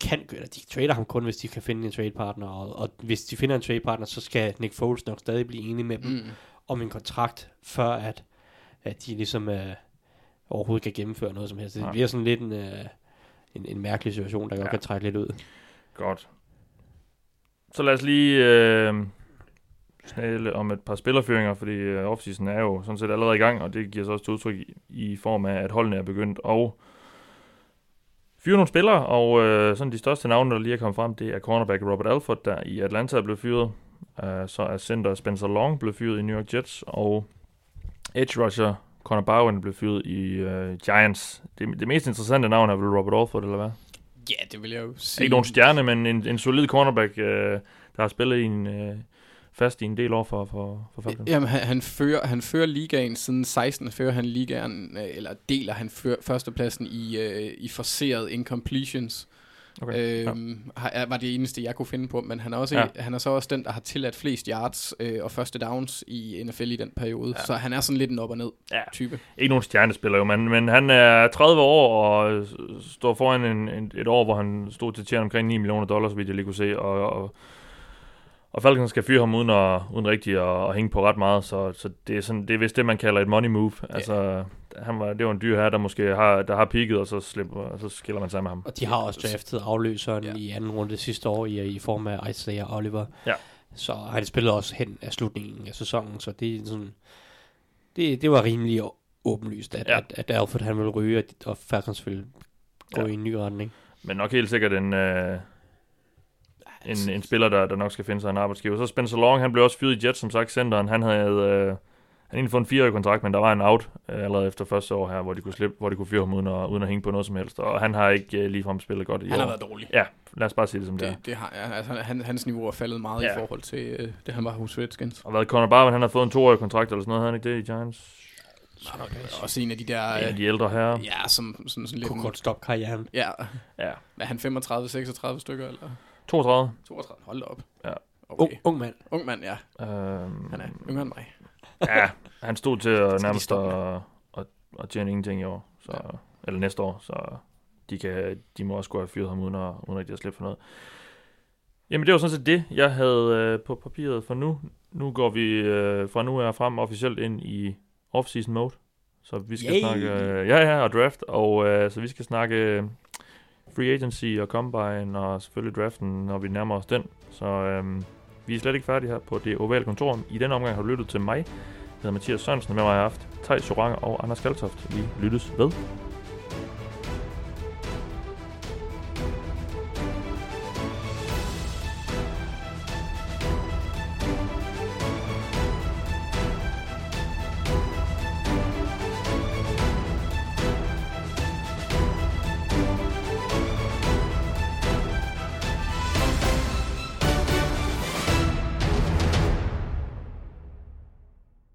kan, eller de trader ham kun, hvis de kan finde en trade partner, og, og hvis de finder en trade partner, så skal Nick Foles nok stadig blive enig med dem Mm. om en kontrakt, før at, at de ligesom, øh, overhovedet kan gennemføre noget som helst. Det bliver sådan lidt en, øh, en, en mærkelig situation, der godt Ja. kan trække lidt ud. Godt. Så lad os lige øh, snale om et par spillerføringer, fordi øh, offseason er jo sådan set allerede i gang, og det giver så også til udtryk i, i form af, at holdene er begyndt at fyre nogle spillere, og øh, sådan de største navne, der lige er kommet frem, det er cornerback Robert Alford, der i Atlanta er blevet fyret. Øh, så er center Spencer Long blevet fyret i New York Jets, og edge rusher Connor Bowen blev fyret i øh, Giants. Det, det mest interessante navn er vel Robert Alford, eller hvad? Ja, det vil jeg jo sige. Ikke nogen stjerne, men en, en solid cornerback, øh, der har spillet i en, øh, fast i en del år for, for, for Falcons. Jamen, han, han, fører, han fører ligaen siden 16, fører han ligaen, øh, eller deler han fører, førstepladsen i, øh, i forseret incompletions. Okay. Øhm, er- var det eneste, jeg kunne finde på, men han er, også, Ja. ja. han er så også den, der har tilladt flest yards øh, og første downs i NFL i den periode. Ja. Så han er sådan lidt en op og ned Ja. type. Ikke nogen stjernespiller jo, men, men han er 30 år og står foran en, en, et år, hvor han stod til tjene omkring 9 millioner dollars, vidt jeg lige kunne se, og, og, og Falcons skal fyre ham uden, at, uden rigtig at, at hænge på ret meget, så, så det, er sådan, det er vist det, man kalder et money move. Altså, han var, det var en dyr her, der måske har, der har peaked, og så, slipper, og så skiller man sig med ham. Og de har også draftet afløseren Ja. ja. i anden runde sidste år i, i form af Isaiah Oliver. Ja. Så han spillede også hen af slutningen af sæsonen, så det er sådan... Det, det var rimelig åbenlyst, at, Ja. at, at Alfred han ville ryge, og, og Falcons ville gå ja. i en ny retning. Men nok helt sikkert en, øh, en, en spiller, der, der nok skal finde sig en arbejdsgiver. Så Spencer Long, han blev også fyret i Jets, som sagt, centeren. Han havde øh, han egentlig fået en fireårig kontrakt, men der var en out øh, allerede efter første år her, hvor de kunne, slippe, hvor de kunne fyre ham uden at, uden at hænge på noget som helst. Og han har ikke øh, ligefrem spillet godt i Han år. har været dårlig. Ja, lad os bare sige det som det, Det, det har, ja, altså, han, hans niveau er faldet meget Ja. i forhold til øh, det, han var hos Redskins. Og hvad Conor Barwin, han har fået en toårig kontrakt eller sådan noget, havde han ikke det i Giants? Også en af de der... En af Øh, de ældre her. ja, som sådan, sådan lidt... Kunne godt stoppe karrieren. Ja, Ja. er han 35-36 stykker, eller 32. 32? Hold da op. Ja. Okay. Ung, ung mand. Ung mand, ja. Øhm, Han er yngre end mig. Ja, han stod til at nærmest at, at, at tjene ingenting i år. Så, Ja. Eller næste år, så de, kan, de må også gå have fyret ham uden at, uden at de har slippe for noget. Jamen det var sådan set det, jeg havde øh, på papiret for nu. Nu går vi øh, fra nu af frem officielt ind i off-season mode. Så vi skal Yay! snakke, øh, ja ja, og draft, og øh, så vi skal snakke øh, free agency og combine, og selvfølgelig draften, når vi nærmer os den. Så øhm, vi er slet ikke færdige her på det ovale kontor. I den omgang har du lyttet til mig. Jeg hedder Mathias Sørensen, med mig har jeg haft Thijs Joranger og Anders Kaltoft. Vi lyttes ved.